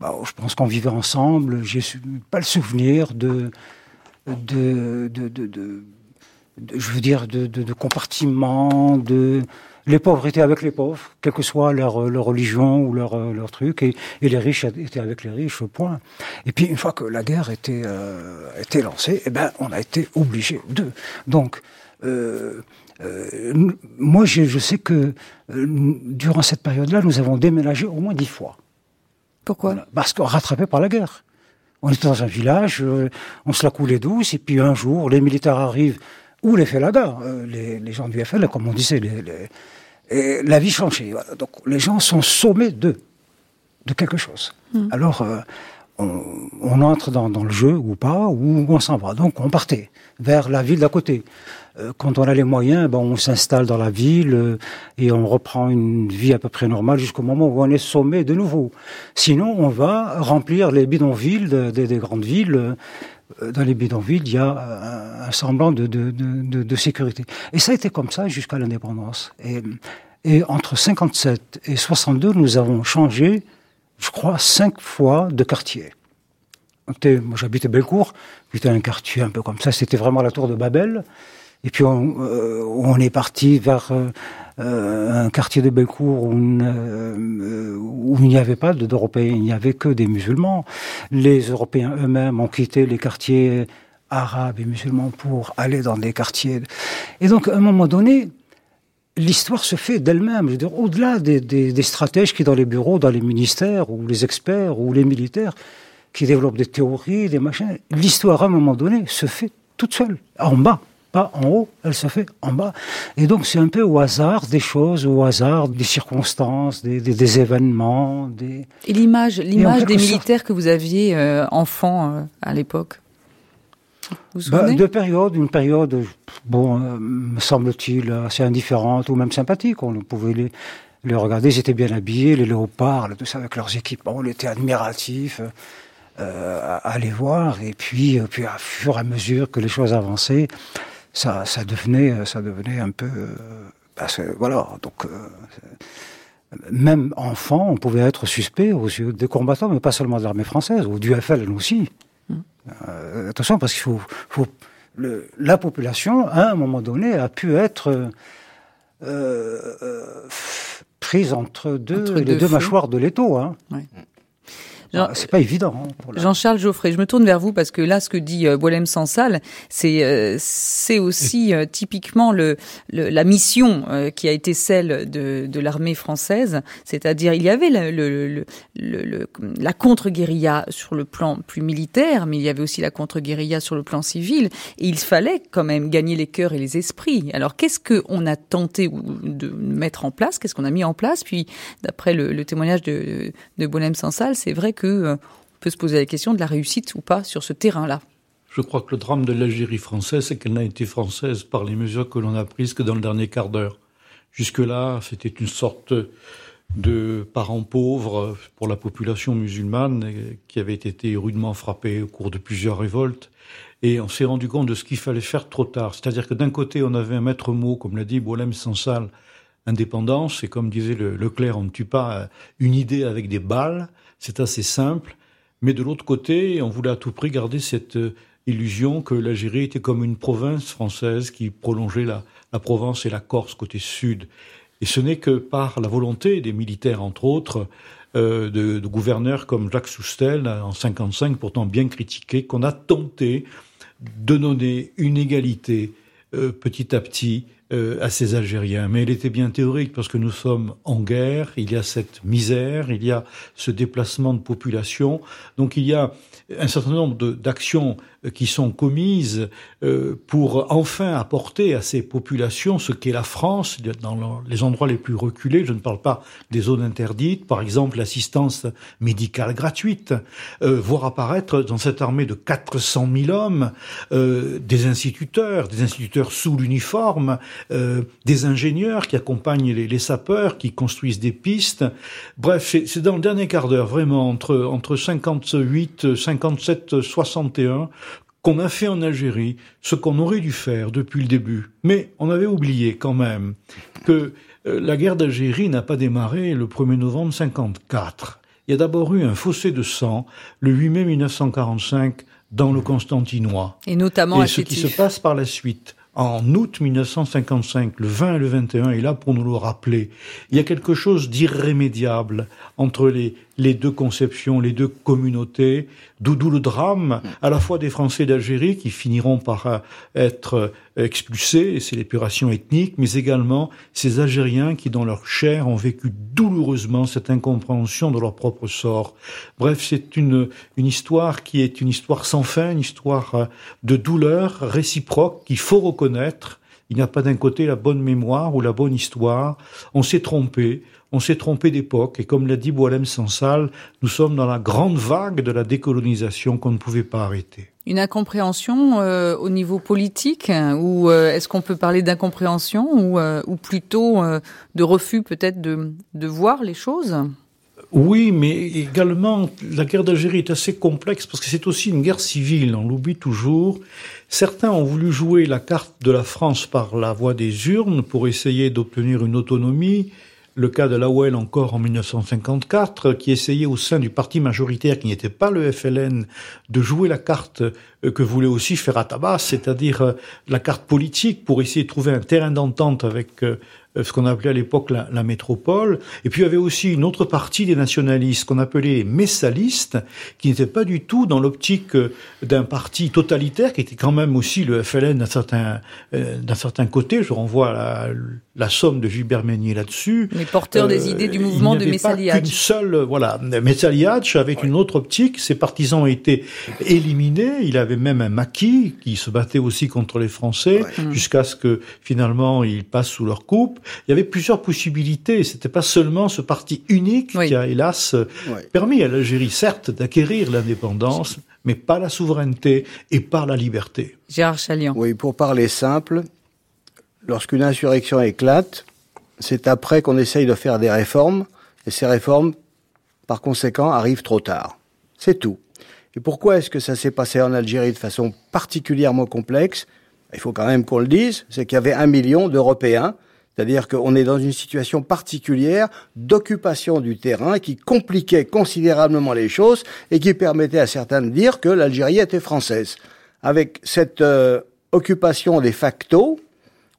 bah, je pense qu'on vivait ensemble. J'ai pas le souvenir de, de, de, je veux dire, de, compartiments, de les pauvres étaient avec les pauvres, quelle que soit leur, religion ou leur, leur truc, et, les riches étaient avec les riches, point. Et puis une fois que la guerre était, euh, lancée, eh ben, on a été obligé de. Donc, euh, euh, moi, je, sais que durant cette période-là, nous avons déménagé au moins dix fois. Pourquoi Parce qu'on rattrapé par la guerre. On était dans un village, euh, on se la coulait douce, et puis un jour, les militaires arrivent, ou les Felaga, euh, les, les, gens du FL, comme on disait, les, et la vie changeait. Donc les gens sont sommés de, de quelque chose. Hmm. Alors, euh, on, entre dans, le jeu ou pas, ou on s'en va. Donc on partait vers la ville d'à côté. Euh, quand on a les moyens, ben, on s'installe dans la ville euh, et on reprend une vie à peu près normale jusqu'au moment où on est sommé de nouveau. Sinon, on va remplir les bidonvilles des grandes villes. Euh, dans les bidonvilles, il y a un, semblant de, sécurité. Et ça a été comme ça jusqu'à l'indépendance. Et, et entre 57 et 62, nous avons changé, je crois, cinq fois de quartier. Moi, j'habitais Bellecour, c'était un quartier un peu comme ça, c'était vraiment la tour de Babel. Et puis on, euh, est parti vers euh, euh, un quartier de Bellecour où, où il n'y avait pas d'Européens, il n'y avait que des musulmans. Les Européens eux-mêmes ont quitté les quartiers arabes et musulmans pour aller dans des quartiers. Et donc, à un moment donné, l'histoire se fait d'elle-même. Je veux dire, au-delà des, des, des, stratèges qui, dans les bureaux, dans les ministères, ou les experts, ou les militaires, qui développent des théories, des machins, l'histoire, à un moment donné, se fait toute seule, en bas pas en haut, elle se fait en bas. Et donc c'est un peu au hasard des choses, au hasard des circonstances, des, des, événements. Des... Et l'image, l'image des militaires que vous aviez euh, enfant euh, à l'époque? Vous vous bah, Deux périodes, une période, bon, euh, me semble-t-il, assez indifférente ou même sympathique. On pouvait les, les regarder, ils étaient bien habillés, les léopards, tout ça avec leurs équipements, on était admiratifs. Euh, à les voir et puis, puis à fur et à mesure que les choses avançaient, ça, ça devenait, ça devenait un peu, parce que, voilà, donc. Euh, même enfant, on pouvait être suspect aux yeux des combattants, mais pas seulement de l'armée française, ou du FLN aussi. Euh, attention, parce qu'il faut, faut le, la population, à un moment donné, a pu être euh, prise entre deux, les deux, mâchoires de l'étau. Hein. Jean... c'est pas évident. Hein, Jean-Charles Geoffrey, je me tourne vers vous parce que là, ce que dit euh, Boilem Sansal, c'est euh, c'est aussi euh, typiquement le, la mission euh, qui a été celle de, de l'armée française, c'est-à-dire il y avait le, le, la contre-guérilla sur le plan plus militaire, mais il y avait aussi la contre-guérilla sur le plan civil, et il fallait quand même gagner les cœurs et les esprits. Alors qu'est-ce que on a tenté de mettre en place? Qu'est-ce qu'on a mis en place? Puis, d'après le, témoignage de, de Boilem Sansal, c'est vrai que euh, peut se poser la question de la réussite ou pas sur ce terrain-là. Je crois que le drame de l'Algérie française, c'est qu'elle n'a été française par les mesures que l'on a prises que dans le dernier quart d'heure. Jusque-là, c'était une sorte de parents pauvres pour la population musulmane qui avait été rudement frappée au cours de plusieurs révoltes. Et on s'est rendu compte de ce qu'il fallait faire trop tard. C'est-à-dire que d'un côté, on avait un maître mot, comme l'a dit Boilem Sansal, indépendance, et comme disait le, Leclerc, on ne tue pas une idée avec des balles. C'est assez simple. Mais de l'autre côté, on voulait à tout prix garder cette euh, illusion que l'Algérie était comme une province française qui prolongeait la, Provence et la Corse côté sud. Et ce n'est que par la volonté des militaires, entre autres, euh, de, gouverneurs comme Jacques Soustel, en 55, pourtant bien critiqué, qu'on a tenté de donner une égalité euh, petit à petit euh, à ces Algériens. Mais elle était bien théorique parce que nous sommes en guerre, il y a cette misère, il y a ce déplacement de population. Donc il y a un certain nombre d'actions qui sont commises euh, pour enfin apporter à ces populations ce qu'est la France dans les endroits les plus reculés. Je ne parle pas des zones interdites, par exemple l'assistance médicale gratuite, euh, voir apparaître dans cette armée de 400 000 hommes des instituteurs, des instituteurs sous l'uniforme, des ingénieurs qui accompagnent les, les, sapeurs, qui construisent des pistes. Bref, c'est dans le dernier quart d'heure, vraiment, entre, entre 58, 57, 61, qu'on a fait en Algérie ce qu'on aurait dû faire depuis le début. Mais on avait oublié quand même que euh, la guerre d'Algérie n'a pas démarré le 1er novembre 54. Il y a d'abord eu un fossé de sang le 8 mai 1945 dans le Constantinois. Et notamment Et ce qui se passe par la suite en août 1955, le 20 et le 21 est là pour nous le rappeler. Il y a quelque chose d'irrémédiable entre les, les deux conceptions, les deux communautés, d'où le drame à la fois des Français d'Algérie qui finiront par euh, être euh, expulsés, c'est l'épuration ethnique, mais également ces Algériens qui, dans leur chair, ont vécu douloureusement cette incompréhension de leur propre sort. Bref, c'est une, une histoire qui est une histoire sans fin, une histoire euh, de douleur réciproque qu'il faut reconnaître Il n'y a pas d'un côté la bonne mémoire ou la bonne histoire. On s'est trompé. On s'est trompé d'époque et comme l'a dit Boalem Sansal, nous sommes dans la grande vague de la décolonisation qu'on ne pouvait pas arrêter. Une incompréhension euh, au niveau politique ou euh, est-ce qu'on peut parler d'incompréhension ou, euh, ou plutôt de refus peut-être de, de voir les choses? Oui, mais également, la guerre d'Algérie est assez complexe parce que c'est aussi une guerre civile, on l'oublie toujours. Certains ont voulu jouer la carte de la France par la voie des urnes pour essayer d'obtenir une autonomie le cas de Lawel encore en 1954, qui essayait au sein du parti majoritaire, qui n'était pas le FLN, de jouer la carte euh, que voulait aussi faire Atabas, c'est-à-dire euh, la carte politique pour essayer de trouver un terrain d'entente avec euh, ce qu'on appelait à l'époque la, la, métropole. Et puis il y avait aussi une autre partie des nationalistes qu'on appelait les messalistes, qui n'étaient pas du tout dans l'optique euh, d'un parti totalitaire, qui était quand même aussi le FLN d'un certain, euh, d'un certain côté. Je renvoie à la, la somme de Gilbert Meignet là-dessus. Les porteurs des idées du mouvement de Messaliach. Une seule, voilà, Messaliach avec une autre optique. Ses partisans ont été éliminés. Il avait même un maquis qui se battait aussi contre les Français, jusqu'à ce que finalement il passe sous leur coupe il y avait plusieurs possibilités. C'était pas seulement ce parti unique qui a, hélas, permis à l'Algérie, certes, d'acquérir l'indépendance, mais pas la souveraineté et pas la liberté. Gérard Chalian. Oui, pour parler simple, lorsqu'une insurrection éclate, c'est après qu'on essaye de faire des réformes, et ces réformes, par conséquent, arrivent trop tard. C'est tout. Et pourquoi est-ce que ça s'est passé en Algérie de façon particulièrement complexe? Il faut quand même qu'on le dise, c'est qu'il y avait un million d'Européens c'est-à-dire qu'on est dans une situation particulière d'occupation du terrain qui compliquait considérablement les choses et qui permettait à certains de dire que l'Algérie était française. Avec cette euh, occupation de facto,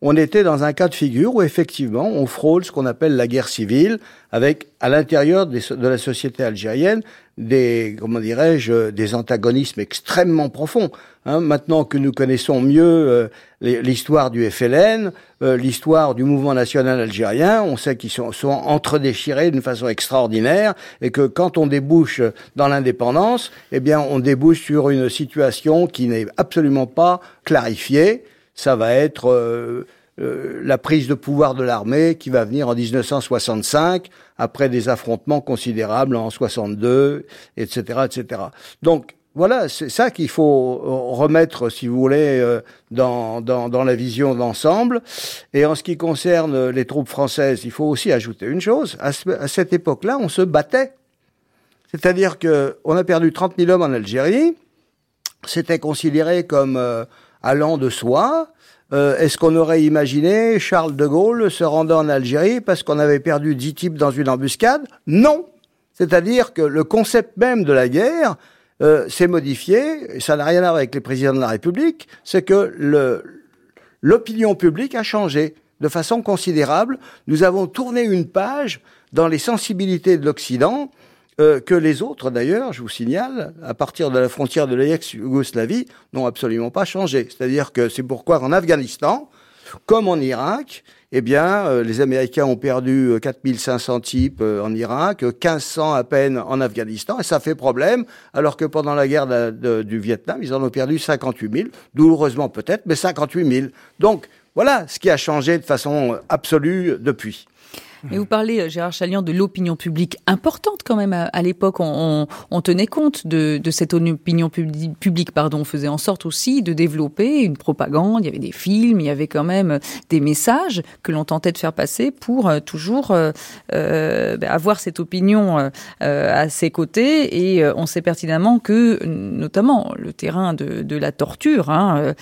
on était dans un cas de figure où effectivement on frôle ce qu'on appelle la guerre civile, avec à l'intérieur de la société algérienne des comment dirais-je des antagonismes extrêmement profonds. Hein, maintenant que nous connaissons mieux euh, l'histoire du FLN, euh, l'histoire du mouvement national algérien, on sait qu'ils sont, sont entredéchirés d'une façon extraordinaire et que quand on débouche dans l'indépendance, eh bien on débouche sur une situation qui n'est absolument pas clarifiée ça va être euh, euh, la prise de pouvoir de l'armée qui va venir en 1965, après des affrontements considérables en 62, etc., etc. Donc voilà, c'est ça qu'il faut remettre, si vous voulez, euh, dans, dans, dans, la vision d'ensemble. Et en ce qui concerne les troupes françaises, il faut aussi ajouter une chose. À, à cette époque-là, on se battait. C'est-à-dire que on a perdu 30 000 hommes en Algérie. C'était considéré comme allant de soi. Euh, est-ce qu'on aurait imaginé Charles de Gaulle se rendant en Algérie parce qu'on avait perdu dix types dans une embuscade? Non. C'est-à-dire que le concept même de la guerre euh, s'est modifié. Et ça n'a rien à voir avec les présidents de la République. C'est que l'opinion publique a changé de façon considérable. Nous avons tourné une page dans les sensibilités de l'Occident euh, que les autres, d'ailleurs, je vous signale, à partir de la frontière de l'ex-Yougoslavie, n'ont absolument pas changé. C'est-à-dire que c'est pourquoi en Afghanistan, comme en Irak, eh bien, euh, les Américains ont perdu 4500 euh, types en Irak, 1500 à peine en Afghanistan, et ça fait problème, alors que pendant la guerre du Vietnam, ils en ont perdu 58 000, douloureusement peut-être, mais 58 000. Donc, voilà ce qui a changé de façon absolue depuis. Mais vous parlez, euh, Gérard Chalian, de l'opinion publique importante quand même. À, l'époque, on, on, tenait compte de, de cette opinion publique. Pardon, on faisait en sorte aussi de développer une propagande. Il y avait des films, il y avait quand même des messages que l'on tentait de faire passer pour euh, toujours euh, euh ben, avoir cette opinion euh, à ses côtés. Et on sait pertinemment que, notamment, le terrain de, de la torture, hein,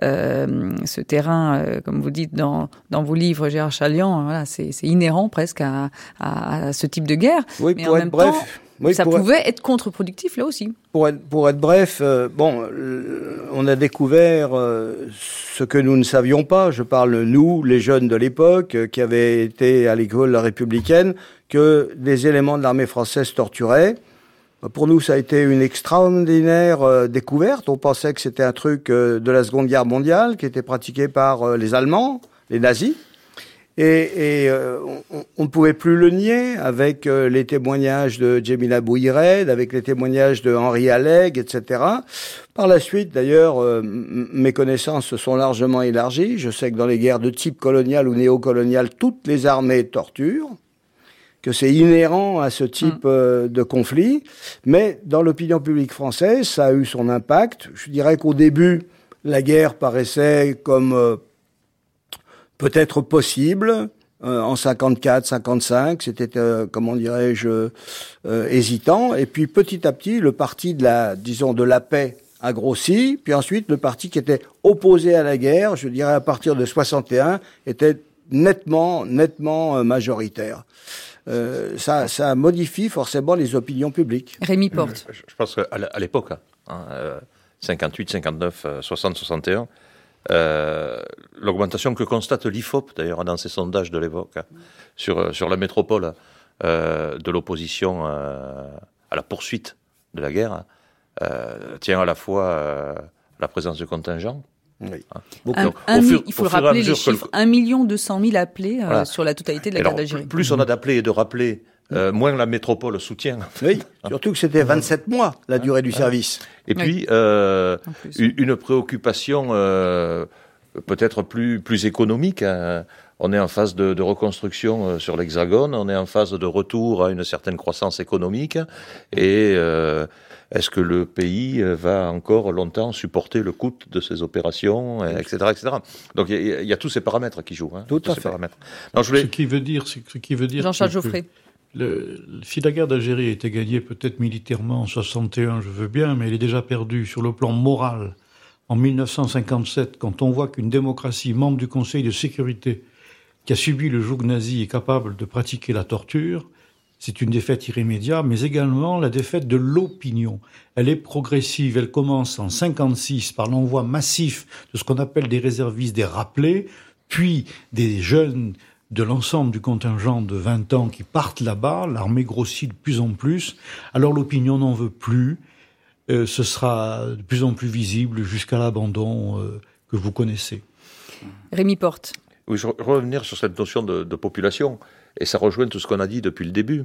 ce terrain, comme vous dites dans, dans vos livres, Gérard Chalian, voilà, c'est inhérent presque à, à, ce type de guerre. Oui, Mais pour en être même bref. Temps, ça pouvait être, contre-productif là aussi. Pour être, pour être bref, euh, bon, on a découvert euh, ce que nous ne savions pas. Je parle nous, les jeunes de l'époque, euh, qui avaient été à l'école républicaine, que des éléments de l'armée française torturaient. Pour nous, ça a été une extraordinaire découverte. On pensait que c'était un truc de la Seconde Guerre mondiale qui était pratiqué par les Allemands, les nazis. Et, euh, on ne pouvait plus le nier avec euh, les témoignages de Jemila Bouired, avec les témoignages de Henri Alleg, etc. Par la suite, d'ailleurs, euh, mes connaissances se sont largement élargies. Je sais que dans les guerres de type colonial ou néocolonial, toutes les armées torturent que c'est inhérent à ce type mm. de conflit. Mais dans l'opinion publique française, ça a eu son impact. Je dirais qu'au début, la guerre paraissait comme peut-être possible. Euh, en 54, 55, c'était euh, comment dirais-je euh, hésitant. Et puis petit à petit, le parti de la, disons, de la paix a grossi. Puis ensuite, le parti qui était opposé à la guerre, je dirais à partir de 61, était nettement, nettement majoritaire. ça, ça modifie forcément les opinions publiques. Rémi Porte. Je, pense qu'à l'époque, hein, 58, 59, 60, 61 euh, l'augmentation que constate l'IFOP, d'ailleurs, dans ses sondages de l'époque, hein, sur, euh, sur la métropole euh, de l'opposition à la poursuite de la guerre, tient à la fois la présence de contingents, oui. Hein. il faut le rappeler, les chiffres, 1 million 200 000 appelés sur la totalité de la guerre d'Algérie. Plus on a d'appelés et de rappelés, euh, moins la métropole soutient. Oui, surtout que c'était 27 mois la durée du service. Et puis euh, une préoccupation euh, peut-être plus plus économique. Hein. On est en phase de, de reconstruction euh, sur l'Hexagone, on est en phase de retour à une certaine croissance économique. Et euh, est-ce que le pays va encore longtemps supporter le coût de ces opérations, etc., etc. Donc il y, a tous ces paramètres qui jouent. Hein, Tout à fait. Paramètres. Non, je voulais... Ce qui veut dire, ce qui veut dire. Jean-Charles Geoffrey si la guerre d'Algérie gagnée peut-être militairement en 61, je veux bien, mais elle est déjà perdue sur le plan moral en 1957, quand on voit qu'une démocratie membre du Conseil de sécurité qui a subi le joug nazi est capable de pratiquer la torture, c'est une défaite irrémédiable, mais également la défaite de l'opinion. Elle est progressive, elle commence en 56 par l'envoi massif de ce qu'on appelle des réservistes, des rappelés, puis des jeunes de l'ensemble du contingent de 20 ans qui partent là-bas, l'armée grossit de plus en plus, alors l'opinion n'en veut plus, euh, ce sera de plus en plus visible jusqu'à l'abandon euh, que vous connaissez. Rémi Porte. Oui, je revenir sur cette notion de, population, et ça rejoint tout ce qu'on a dit depuis le début.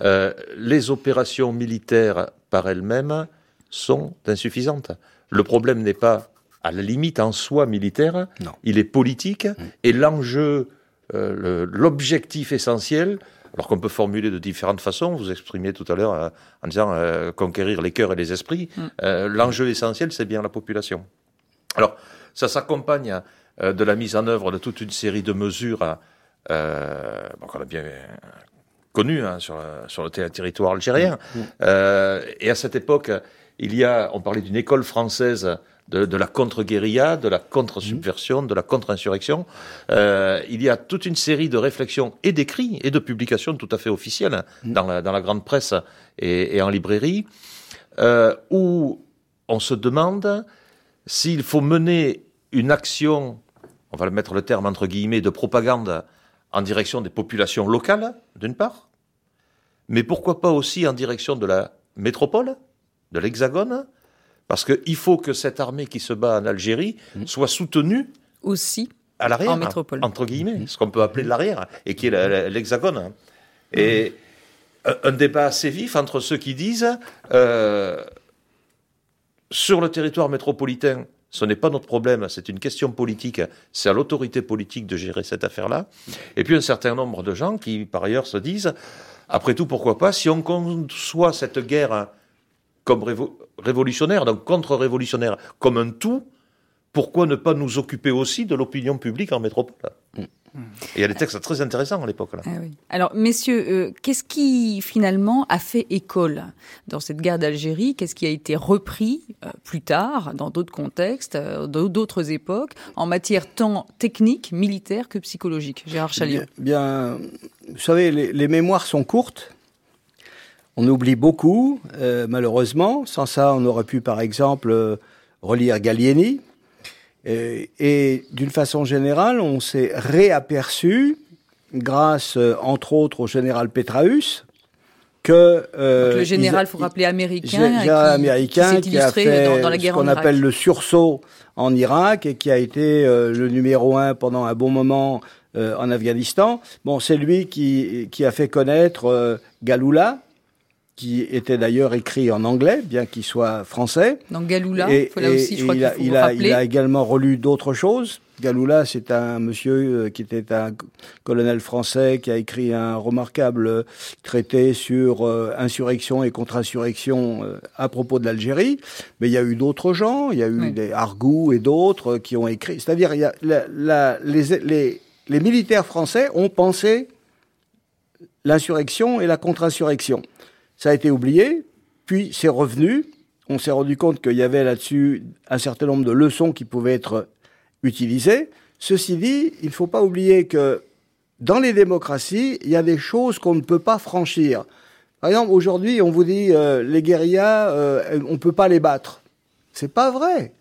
Euh, les opérations militaires par elles-mêmes sont insuffisantes. Le problème n'est pas à la limite en soi militaire, il est politique, et l'enjeu euh, l'objectif essentiel, alors qu'on peut formuler de différentes façons, vous exprimiez tout à l'heure euh, en disant euh, conquérir les cœurs et les esprits, mm. l'enjeu essentiel, c'est bien la population. Alors, ça s'accompagne de la mise en œuvre de toute une série de mesures qu'on a bien connues hein, sur, sur, le territoire algérien. Mm. et à cette époque, il y a, on parlait d'une école française de, la contre-guérilla, de la contre-subversion, de la contre-insurrection. Euh, il y a toute une série de réflexions et d'écrits et de publications tout à fait officielles mm. dans, la, dans, la, grande presse et, en librairie, euh, où on se demande s'il faut mener une action, on va le mettre le terme entre guillemets, de propagande en direction des populations locales, d'une part, mais pourquoi pas aussi en direction de la métropole, de l'Hexagone, parce qu'il faut que cette armée qui se bat en Algérie mmh. soit soutenue aussi à l'arrière, en métropole. entre guillemets, ce qu'on peut appeler l'arrière, et qui est l'hexagone. Et un débat assez vif entre ceux qui disent euh, sur le territoire métropolitain, ce n'est pas notre problème, c'est une question politique, c'est à l'autorité politique de gérer cette affaire-là. Et puis un certain nombre de gens qui, par ailleurs, se disent, après tout, pourquoi pas, si on conçoit cette guerre comme révolutionnaire, donc contre-révolutionnaire, comme un tout, pourquoi ne pas nous occuper aussi de l'opinion publique en métropole? Mm. il y a des textes très intéressants à l'époque. Ah Alors, messieurs, euh, qu'est-ce qui finalement a fait école dans cette guerre d'Algérie? Qu'est-ce qui a été repris euh, plus tard, dans d'autres contextes, euh, d'autres époques, en matière tant technique, militaire que psychologique? Gérard Chalion. Bien, vous savez, les mémoires sont courtes. On oublie beaucoup, euh, malheureusement. Sans ça, on aurait pu, par exemple, euh, relire Gallieni. Et, d'une façon générale, on s'est réaperçu, grâce, euh, entre autres, au général Petraeus, que le général, il faut rappeler américain, qui, américain qui, a fait dans, la guerre ce qu'on appelle le sursaut en Irak et qui a été le numéro un pendant un bon moment en Afghanistan. Bon, c'est lui qui, qui a fait connaître Galula, qui était d'ailleurs écrit en anglais, bien qu'il soit français. Aussi, je crois qu'il faut il, a, il a également relu d'autres choses. Galula, c'est un monsieur euh, qui était un colonel français qui a écrit un remarquable traité sur euh, insurrection et contre-insurrection euh, à propos de l'Algérie. Mais il y a eu d'autres gens, il y a eu des Argou et d'autres qui ont écrit. C'est-à-dire, il y a la, les, les, les militaires français ont pensé l'insurrection et la contre-insurrection. Ça a été oublié, puis c'est revenu. On s'est rendu compte qu'il y avait là-dessus un certain nombre de leçons qui pouvaient être utilisées. Ceci dit, il ne faut pas oublier que dans les démocraties, il y a des choses qu'on ne peut pas franchir. Par exemple, aujourd'hui, on vous dit euh, les guérillas, euh, on ne peut pas les battre. C'est pas vrai.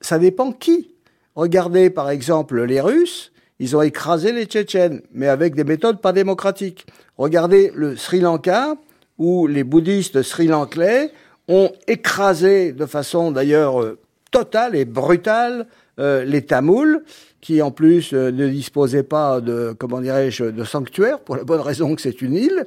Ça dépend qui. Regardez par exemple les Russes, ils ont écrasé les Tchétchènes, mais avec des méthodes pas démocratiques. Regardez le Sri Lanka, où les bouddhistes sri-lankais ont écrasé de façon d'ailleurs euh, totale et brutale euh, les Tamouls, qui en plus euh, ne disposaient pas de, comment dirais-je, de sanctuaire, pour la bonne raison que c'est une île.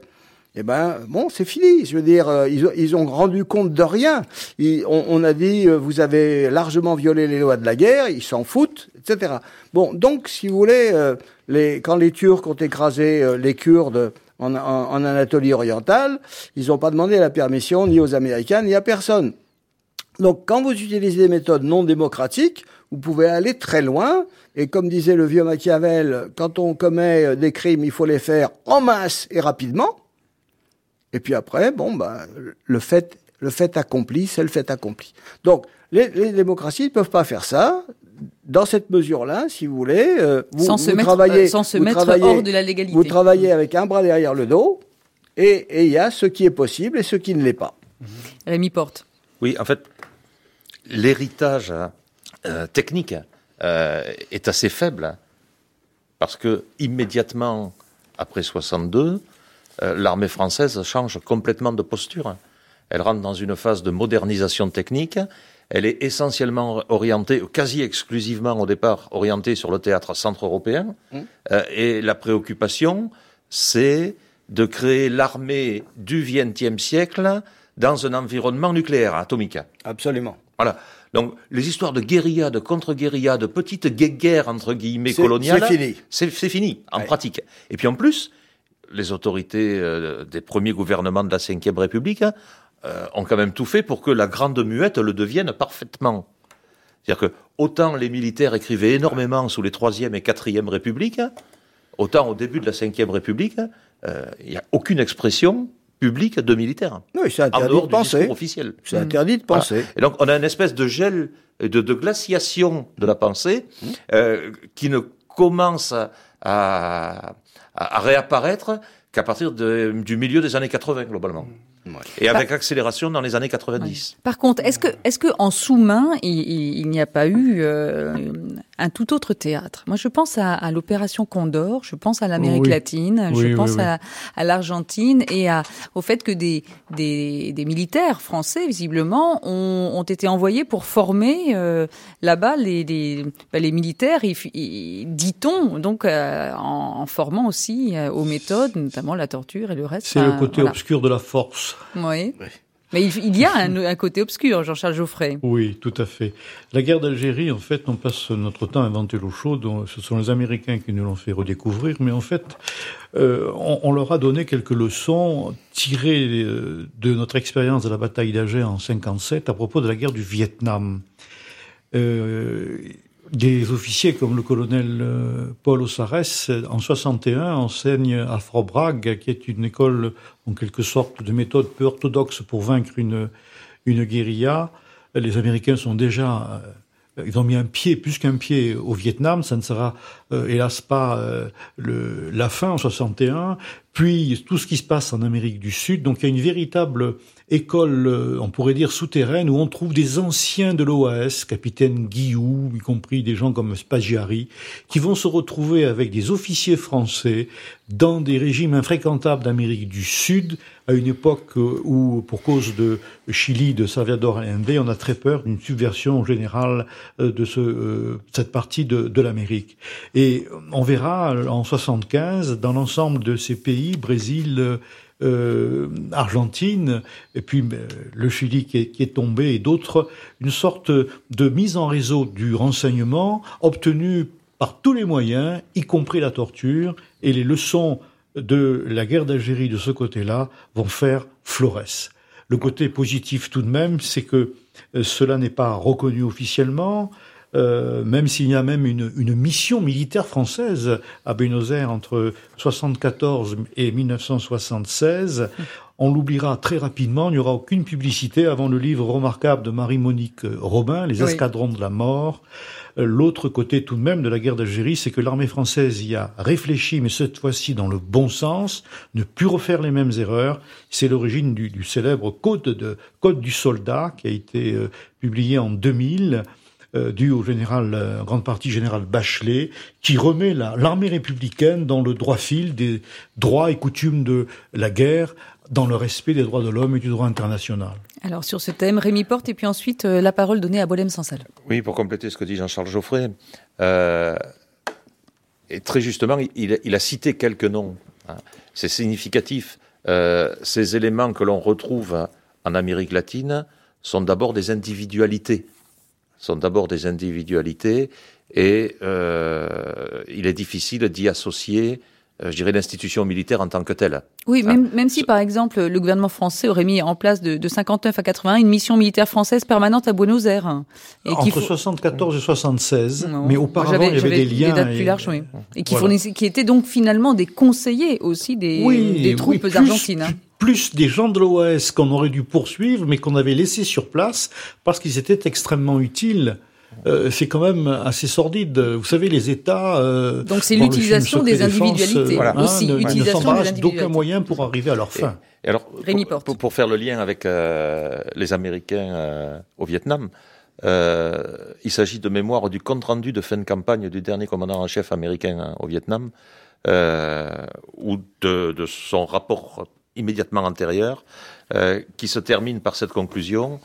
Eh ben, bon, c'est fini. Je veux dire, ils, ils, ont rendu compte de rien. on, on, a dit, vous avez largement violé les lois de la guerre, ils s'en foutent, etc. Bon, donc, si vous voulez, les, quand les Turcs ont écrasé les Kurdes en, Anatolie orientale, ils n'ont pas demandé la permission ni aux Américains ni à personne. Donc quand vous utilisez des méthodes non démocratiques, vous pouvez aller très loin. Et comme disait le vieux Machiavel, quand on commet des crimes, il faut les faire en masse et rapidement. Et puis après, bon, bah, le fait, le fait accompli, c'est le fait accompli. Donc, les, les démocraties ne peuvent pas faire ça dans cette mesure-là, si vous voulez, euh, vous, sans se mettre, travaillez, sans se mettre hors de la légalité. Vous travaillez avec un bras derrière le dos, et il y a ce qui est possible et ce qui ne l'est pas. Rémi Porte. Oui, en fait, l'héritage hein, euh, technique euh, est assez faible, parce que immédiatement après 62, l'armée française change complètement de posture. Elle rentre dans une phase de modernisation technique elle est essentiellement orientée, quasi exclusivement au départ, orientée sur le théâtre centre-européen. Mmh. Euh, et la préoccupation, c'est de créer l'armée du XXe siècle dans un environnement nucléaire, atomique. Absolument. Voilà. Donc, les histoires de guérilla, de contre-guérilla, de petites guerres, entre guillemets, coloniales. C'est fini. C'est fini, en pratique. Et puis en plus, les autorités euh, des premiers gouvernements de la Ve République euh, ont quand même tout fait pour que la grande muette le devienne parfaitement. C'est-à-dire que autant les militaires écrivaient énormément sous les troisième et quatrième républiques, autant au début de la cinquième république, euh, il n'y a aucune expression publique de militaires. Oui, c'est interdit de penser. officiel. C'est interdit de penser. Et donc on a une espèce de gel, de, de glaciation de la pensée mmh. euh, qui ne commence à, à, réapparaître qu'à partir du milieu des années 80 globalement. Et avec accélération dans les années 90. Par contre, est-ce que, est-ce que en sous-main, il, n'y a pas eu euh, un tout autre théâtre? Moi, je pense à, l'opération Condor, je pense à l'Amérique latine, je pense à, à l'Argentine et à, au fait que des, des, des militaires français, visiblement, ont, ont, été envoyés pour former euh, là-bas les, les, bah, les militaires, dit-on, donc euh, en, en, formant aussi aux méthodes, notamment la torture et le reste. C'est le côté obscur de la force. Oui. Mais il, y a un, côté obscur, Jean-Charles Geoffrey. Oui, tout à fait. La guerre d'Algérie, en fait, on passe notre temps à inventer l'eau chaude. Ce sont les Américains qui nous l'ont fait redécouvrir, mais en fait, euh, on, leur a donné quelques leçons tirées euh, de notre expérience de la bataille d'Alger en 57 à propos de la guerre du Vietnam. Euh, des officiers comme le colonel euh, Paul Ossares, en 61, enseigne à Frobrag, qui est une école, en quelque sorte, de méthode peu orthodoxe pour vaincre une, une guérilla. Les Américains sont déjà, euh, ils ont mis un pied, plus qu'un pied au Vietnam. Ça ne sera, hélas, pas le, la fin en 61. puis tout ce qui se passe en Amérique du Sud. Donc il y a une véritable école, euh, on pourrait dire souterraine, où on trouve des anciens de l'OAS, capitaine Guillou, y compris des gens comme Spaggiari, qui vont se retrouver avec des officiers français dans des régimes infréquentables d'Amérique du Sud, à une époque euh, où, pour cause de Chili, de Salvador Allende, on a très peur d'une subversion générale euh, de ce, cette partie de, de l'Amérique. Et on verra en 75, dans l'ensemble de ces pays, Brésil, euh, Argentine, et puis euh, le Chili qui est, tombé, et d'autres, une sorte de mise en réseau du renseignement obtenue par tous les moyens, y compris la torture, et les leçons de la guerre d'Algérie de ce côté-là vont faire florès. Le côté positif tout de même, c'est que euh, cela n'est pas reconnu officiellement, euh, même s'il y a même une, une, mission militaire française à Buenos Aires entre 74 et 1976. On l'oubliera très rapidement, il n'y aura aucune publicité avant le livre remarquable de Marie-Monique Robin, Les escadrons de la mort. Euh, l'autre côté tout de même de la guerre d'Algérie, c'est que l'armée française y a réfléchi, mais cette fois-ci dans le bon sens, ne plus refaire les mêmes erreurs. C'est l'origine du, du, célèbre Code, de, Code du soldat qui a été euh, publié en 2000 euh, dû au général, euh, grande partie général Bachelet, qui remet l'armée républicaine dans le droit fil des droits et coutumes de la guerre, dans le respect des droits de l'homme et du droit international. Alors sur ce thème, Rémi Porte, et puis ensuite euh, la parole donnée à Bolem Sansal. Oui, pour compléter ce que dit Jean-Charles Geoffrey, euh, et très justement, il, il, a cité quelques noms. Hein. C'est significatif. Euh, ces éléments que l'on retrouve en Amérique latine sont d'abord des individualités sont d'abord des individualités et euh, il est difficile d'y associer je dirais, l'institution militaire en tant que telle. Oui, même, même si, par exemple, le gouvernement français aurait mis en place de, de 59 à 81 une mission militaire française permanente à Buenos Aires. Et Entre faut... 74 et 76, mais auparavant, il y avait des liens. Des dates plus larges, oui. Et qui, voilà. qui étaient donc finalement des conseillers aussi des, oui, des troupes oui, plus, argentines. Hein. Plus des gens de l'OAS qu'on aurait dû poursuivre, mais qu'on avait laissés sur place parce qu'ils étaient extrêmement utiles euh, c'est quand même assez sordide. Vous savez, les États. Euh, Donc c'est l'utilisation des individualités voilà. hein, aussi. Ne, ne s'embarrassent d'aucun moyen pour arriver à leur fin. Et, et alors, pour, pour, pour, faire le lien avec euh, les Américains euh, au Vietnam, euh, il s'agit de mémoire du compte rendu de fin de campagne du dernier commandant en chef américain hein, au Vietnam, ou de, de, son rapport immédiatement antérieur, qui se termine par cette conclusion.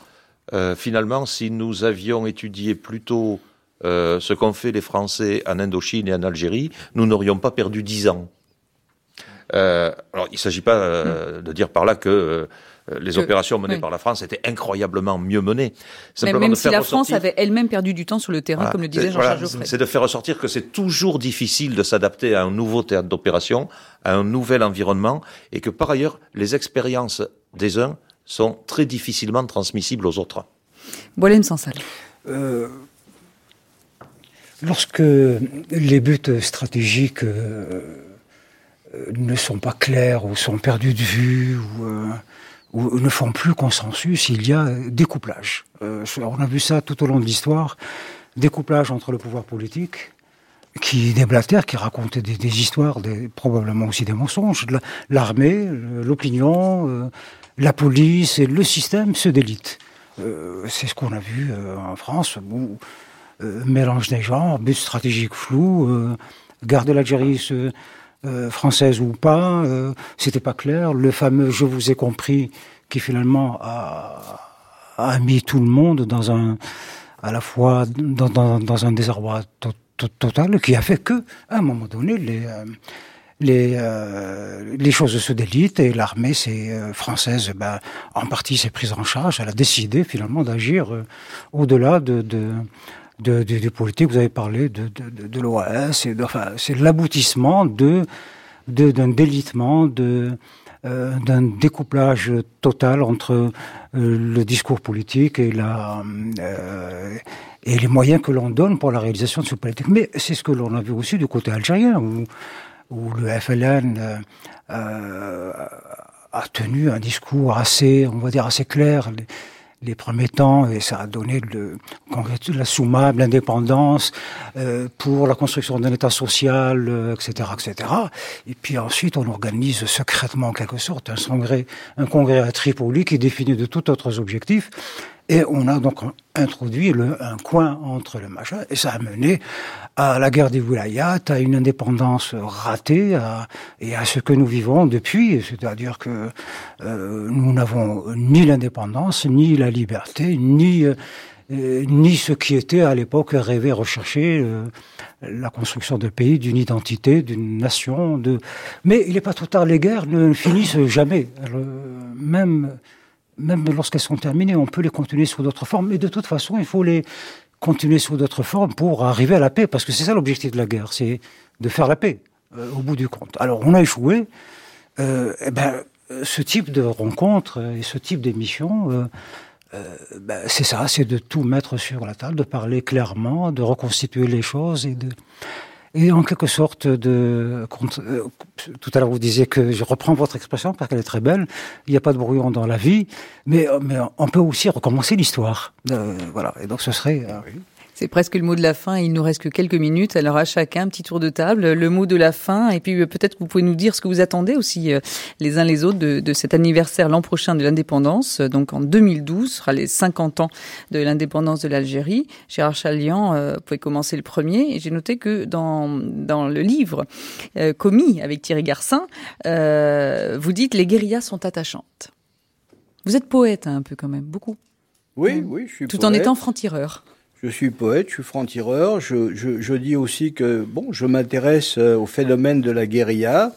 Euh, finalement, si nous avions étudié plutôt euh, ce qu'ont fait les Français en Indochine et en Algérie, nous n'aurions pas perdu dix ans. Euh, alors, il ne s'agit pas euh, de dire par là que euh, les opérations menées oui. par la France étaient incroyablement mieux menées. Simplement même si la France avait elle-même perdu du temps sur le terrain, voilà, comme le disait Jean-Charles voilà. C'est de faire ressortir que c'est toujours difficile de s'adapter à un nouveau théâtre d'opération, à un nouvel environnement, et que par ailleurs, les expériences des uns sont très difficilement transmissibles aux autres. Bolem Sansal. Euh, lorsque les buts stratégiques euh, ne sont pas clairs ou sont perdus de vue ou, euh, ou ne font plus consensus, il y a découplage. Euh, on a vu ça tout au long de l'histoire, découplage entre le pouvoir politique qui déblatère, qui raconte des, des histoires, des, probablement aussi des mensonges, l'armée, l'opinion, euh, la police et le système se délitent. Euh, c'est ce qu'on a vu euh, en France, où euh, mélange des genres, but stratégique flou, euh, garder l'Algérie française ou pas, c'était pas clair. Le fameux "je vous ai compris" qui finalement a, mis tout le monde dans un, à la fois dans, un désarroi to to total, qui a fait que, à un moment donné, les les, euh, les choses se délitent et l'armée c'est euh, française ben, en partie s'est prise en charge elle a décidé finalement d'agir euh, au-delà de, de, de, de, de politique vous avez parlé de, de, de l'OAS enfin, c'est l'aboutissement de d'un délitement de euh, d'un découplage total entre euh, le discours politique et la euh, et les moyens que l'on donne pour la réalisation de ce politique. Mais c'est ce que l'on a vu aussi du côté algérien, où où le FLN euh, euh, a tenu un discours assez, on va dire, assez clair. Les, premiers temps, et ça a donné le, la soumable, l'indépendance, euh, pour la construction d'un État social, etc., euh, etc. Et puis ensuite, on organise secrètement, en quelque sorte, un congrès, un congrès à Tripoli qui définit de tout autres objectifs. Et on a donc introduit le, un coin entre le machin, et ça a mené à la guerre des Wilayat, à une indépendance ratée, et à ce que nous vivons depuis, c'est-à-dire que euh, nous n'avons ni l'indépendance, ni la liberté, ni euh, ni ce qui était à l'époque rêvé, recherché, euh, la construction de pays, d'une identité, d'une nation. De... Mais il n'est pas trop tard, les guerres ne finissent jamais. même même lorsqu'elles sont terminées, on peut les continuer sous d'autres formes. Mais de toute façon, il faut les continuer sous d'autres formes pour arriver à la paix, parce que c'est ça l'objectif de la guerre, c'est de faire la paix euh, au bout du compte. Alors on a échoué. Euh, eh ben, ce type de rencontre et ce type d'émission, euh, ben, c'est ça, c'est de tout mettre sur la table, de parler clairement, de reconstituer les choses et de et en quelque sorte de euh, tout à l'heure vous disiez que je reprends votre expression parce qu'elle est très belle. Il n'y a pas de brouillon dans la vie mais mais on peut aussi recommencer l'histoire. Euh, voilà. Et donc ce serait euh, c'est presque le mot de la fin. Il nous reste que quelques minutes. Alors à chacun, un petit tour de table, le mot de la fin. Et puis euh, peut-être que vous pouvez nous dire ce que vous attendez aussi euh, les uns les autres de, de cet anniversaire l'an prochain de l'indépendance. Donc en 2012 sera les 50 ans de l'indépendance de l'Algérie. Gérard Chalian, euh, vous pouvez commencer le premier. Et j'ai noté que dans, dans le livre commis avec Thierry Garcin, vous dites les guérillas sont attachantes. Vous êtes poète hein, un peu quand même, beaucoup. Oui, oui, je suis Tout en étant franc-tireur. Je suis poète, je suis franc-tireur. Je, je, je, dis aussi que bon, je m'intéresse euh, au phénomène de la guérilla.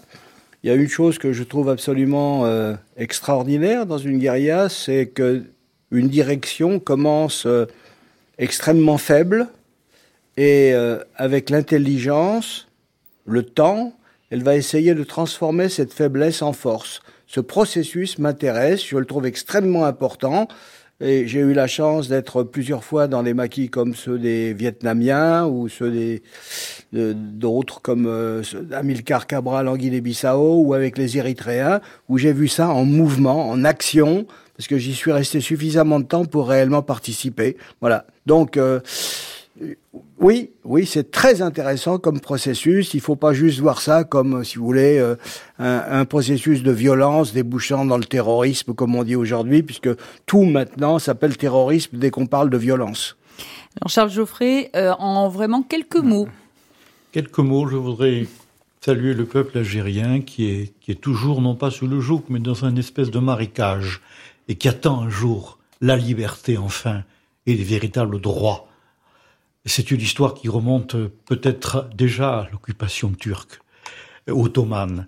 Il y a une chose que je trouve absolument euh, extraordinaire dans une guérilla, c'est que une direction commence euh, extrêmement faible et avec l'intelligence, le temps, elle va essayer de transformer cette faiblesse en force. Ce processus m'intéresse, je le trouve extrêmement important. Et j'ai eu la chance d'être plusieurs fois dans des maquis comme ceux des Vietnamiens ou ceux des d'autres comme euh, Amilcar Cabral en Guinée-Bissau ou avec les Érythréens où j'ai vu ça en mouvement, en action parce que j'y suis resté suffisamment de temps pour réellement participer. Voilà. Donc euh, oui, oui, c'est très intéressant comme processus. Il faut pas juste voir ça comme, si vous voulez, euh, un, processus de violence débouchant dans le terrorisme, comme on dit aujourd'hui, puisque tout maintenant s'appelle terrorisme dès qu'on parle de violence. Alors Charles Geoffrey, euh, en vraiment quelques mots. Quelques mots, je voudrais saluer le peuple algérien qui est, qui est toujours, non pas sous le joug, mais dans un espèce de marécage, et qui attend un jour la liberté enfin, et les véritables droits c'est une histoire qui remonte peut-être déjà à l'occupation turque, ottomane.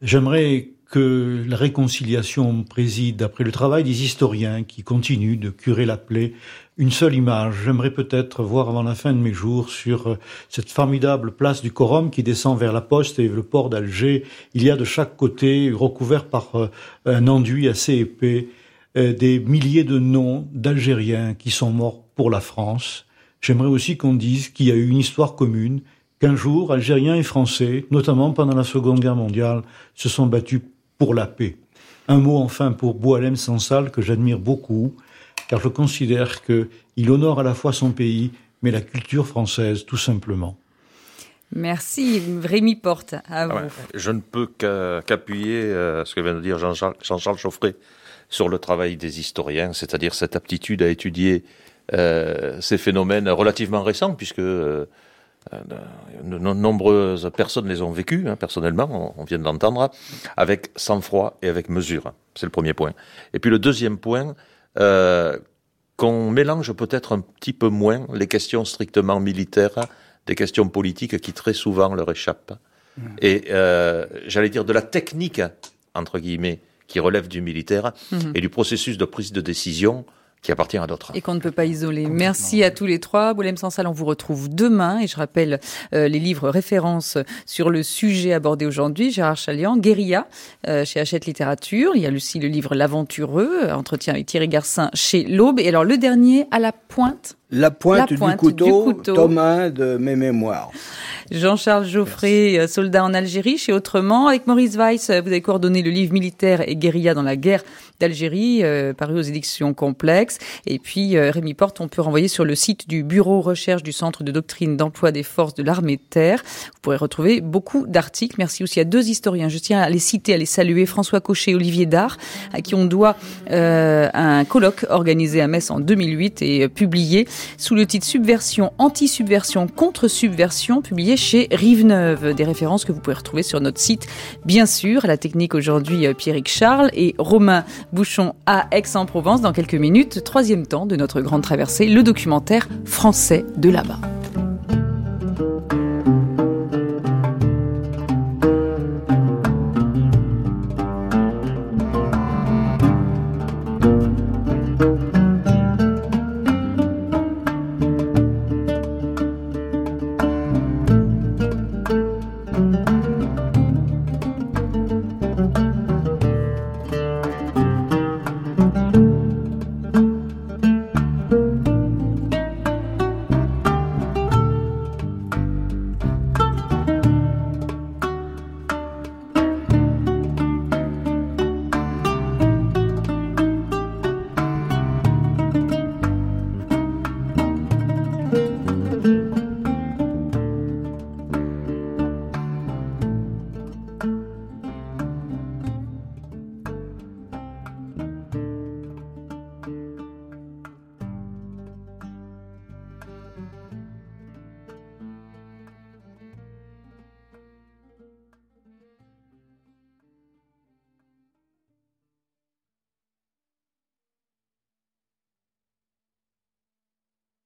J'aimerais que la réconciliation préside, après le travail des historiens qui continuent de curer la plaie, une seule image. J'aimerais peut-être voir avant la fin de mes jours sur cette formidable place du Corum qui descend vers la poste et le port d'Alger. Il y a de chaque côté, recouvert par euh, un enduit assez épais, euh, des milliers de noms d'Algériens qui sont morts pour la France J'aimerais aussi qu'on dise qu'il y a eu une histoire commune, qu'un jour, Algériens et Français, notamment pendant la Seconde Guerre mondiale, se sont battus pour la paix. Un mot enfin pour Boualem Sansal, que j'admire beaucoup, car je considère qu'il honore à la fois son pays, mais la culture française, tout simplement. Merci, Rémi Porte, à ah vous. je ne peux qu'appuyer euh, ce que vient de dire Jean-Charles Jean Chauffret sur le travail des historiens, c'est-à-dire cette aptitude à étudier euh, ces phénomènes relativement récents, puisque euh, de nombreuses personnes les ont vécus, hein, personnellement, on, vient de l'entendre, avec sang-froid et avec mesure. C'est le premier point. Et puis le deuxième point, euh, qu'on mélange peut-être un petit peu moins les questions strictement militaires des questions politiques qui très souvent leur échappent. Mmh. Et euh, j'allais dire de la technique, entre guillemets, qui relève du militaire, mmh. et du processus de prise de décision qui appartient à d'autres. Et qu'on ne peut pas isoler. Merci à tous les trois. Boulem Sansal, on vous retrouve demain. Et je rappelle euh, les livres références sur le sujet abordé aujourd'hui. Gérard Chalian, Guérilla, euh, chez Hachette Littérature. Il y a aussi le livre L'Aventureux, entretien avec Thierry Garcin chez l'Aube. Et alors le dernier, à la pointe La pointe, du, couteau, tome 1 de mes mémoires. Jean-Charles Geoffrey, euh, soldat en Algérie, chez Autrement. Avec Maurice Weiss, euh, vous avez coordonné le livre Militaire et guérilla dans la guerre d'Algérie, euh, paru aux éditions complexes. Et puis, Rémi Porte, on peut renvoyer sur le site du Bureau Recherche du Centre de Doctrine d'Emploi des Forces de l'Armée de Terre. Vous pourrez retrouver beaucoup d'articles. Merci aussi à deux historiens. Je tiens à les citer, à les saluer. François Cochet et Olivier Dard, à qui on doit un colloque organisé à Metz en 2008 et publié sous le titre Subversion, anti-subversion, contre-subversion, publié chez Rive-Neuve. Des références que vous pouvez retrouver sur notre site, bien sûr. La technique aujourd'hui, euh, Pierrick Charles et Romain Bouchon à Aix-en-Provence. Dans quelques minutes, troisième temps de notre grande traversée, le documentaire français de là-bas.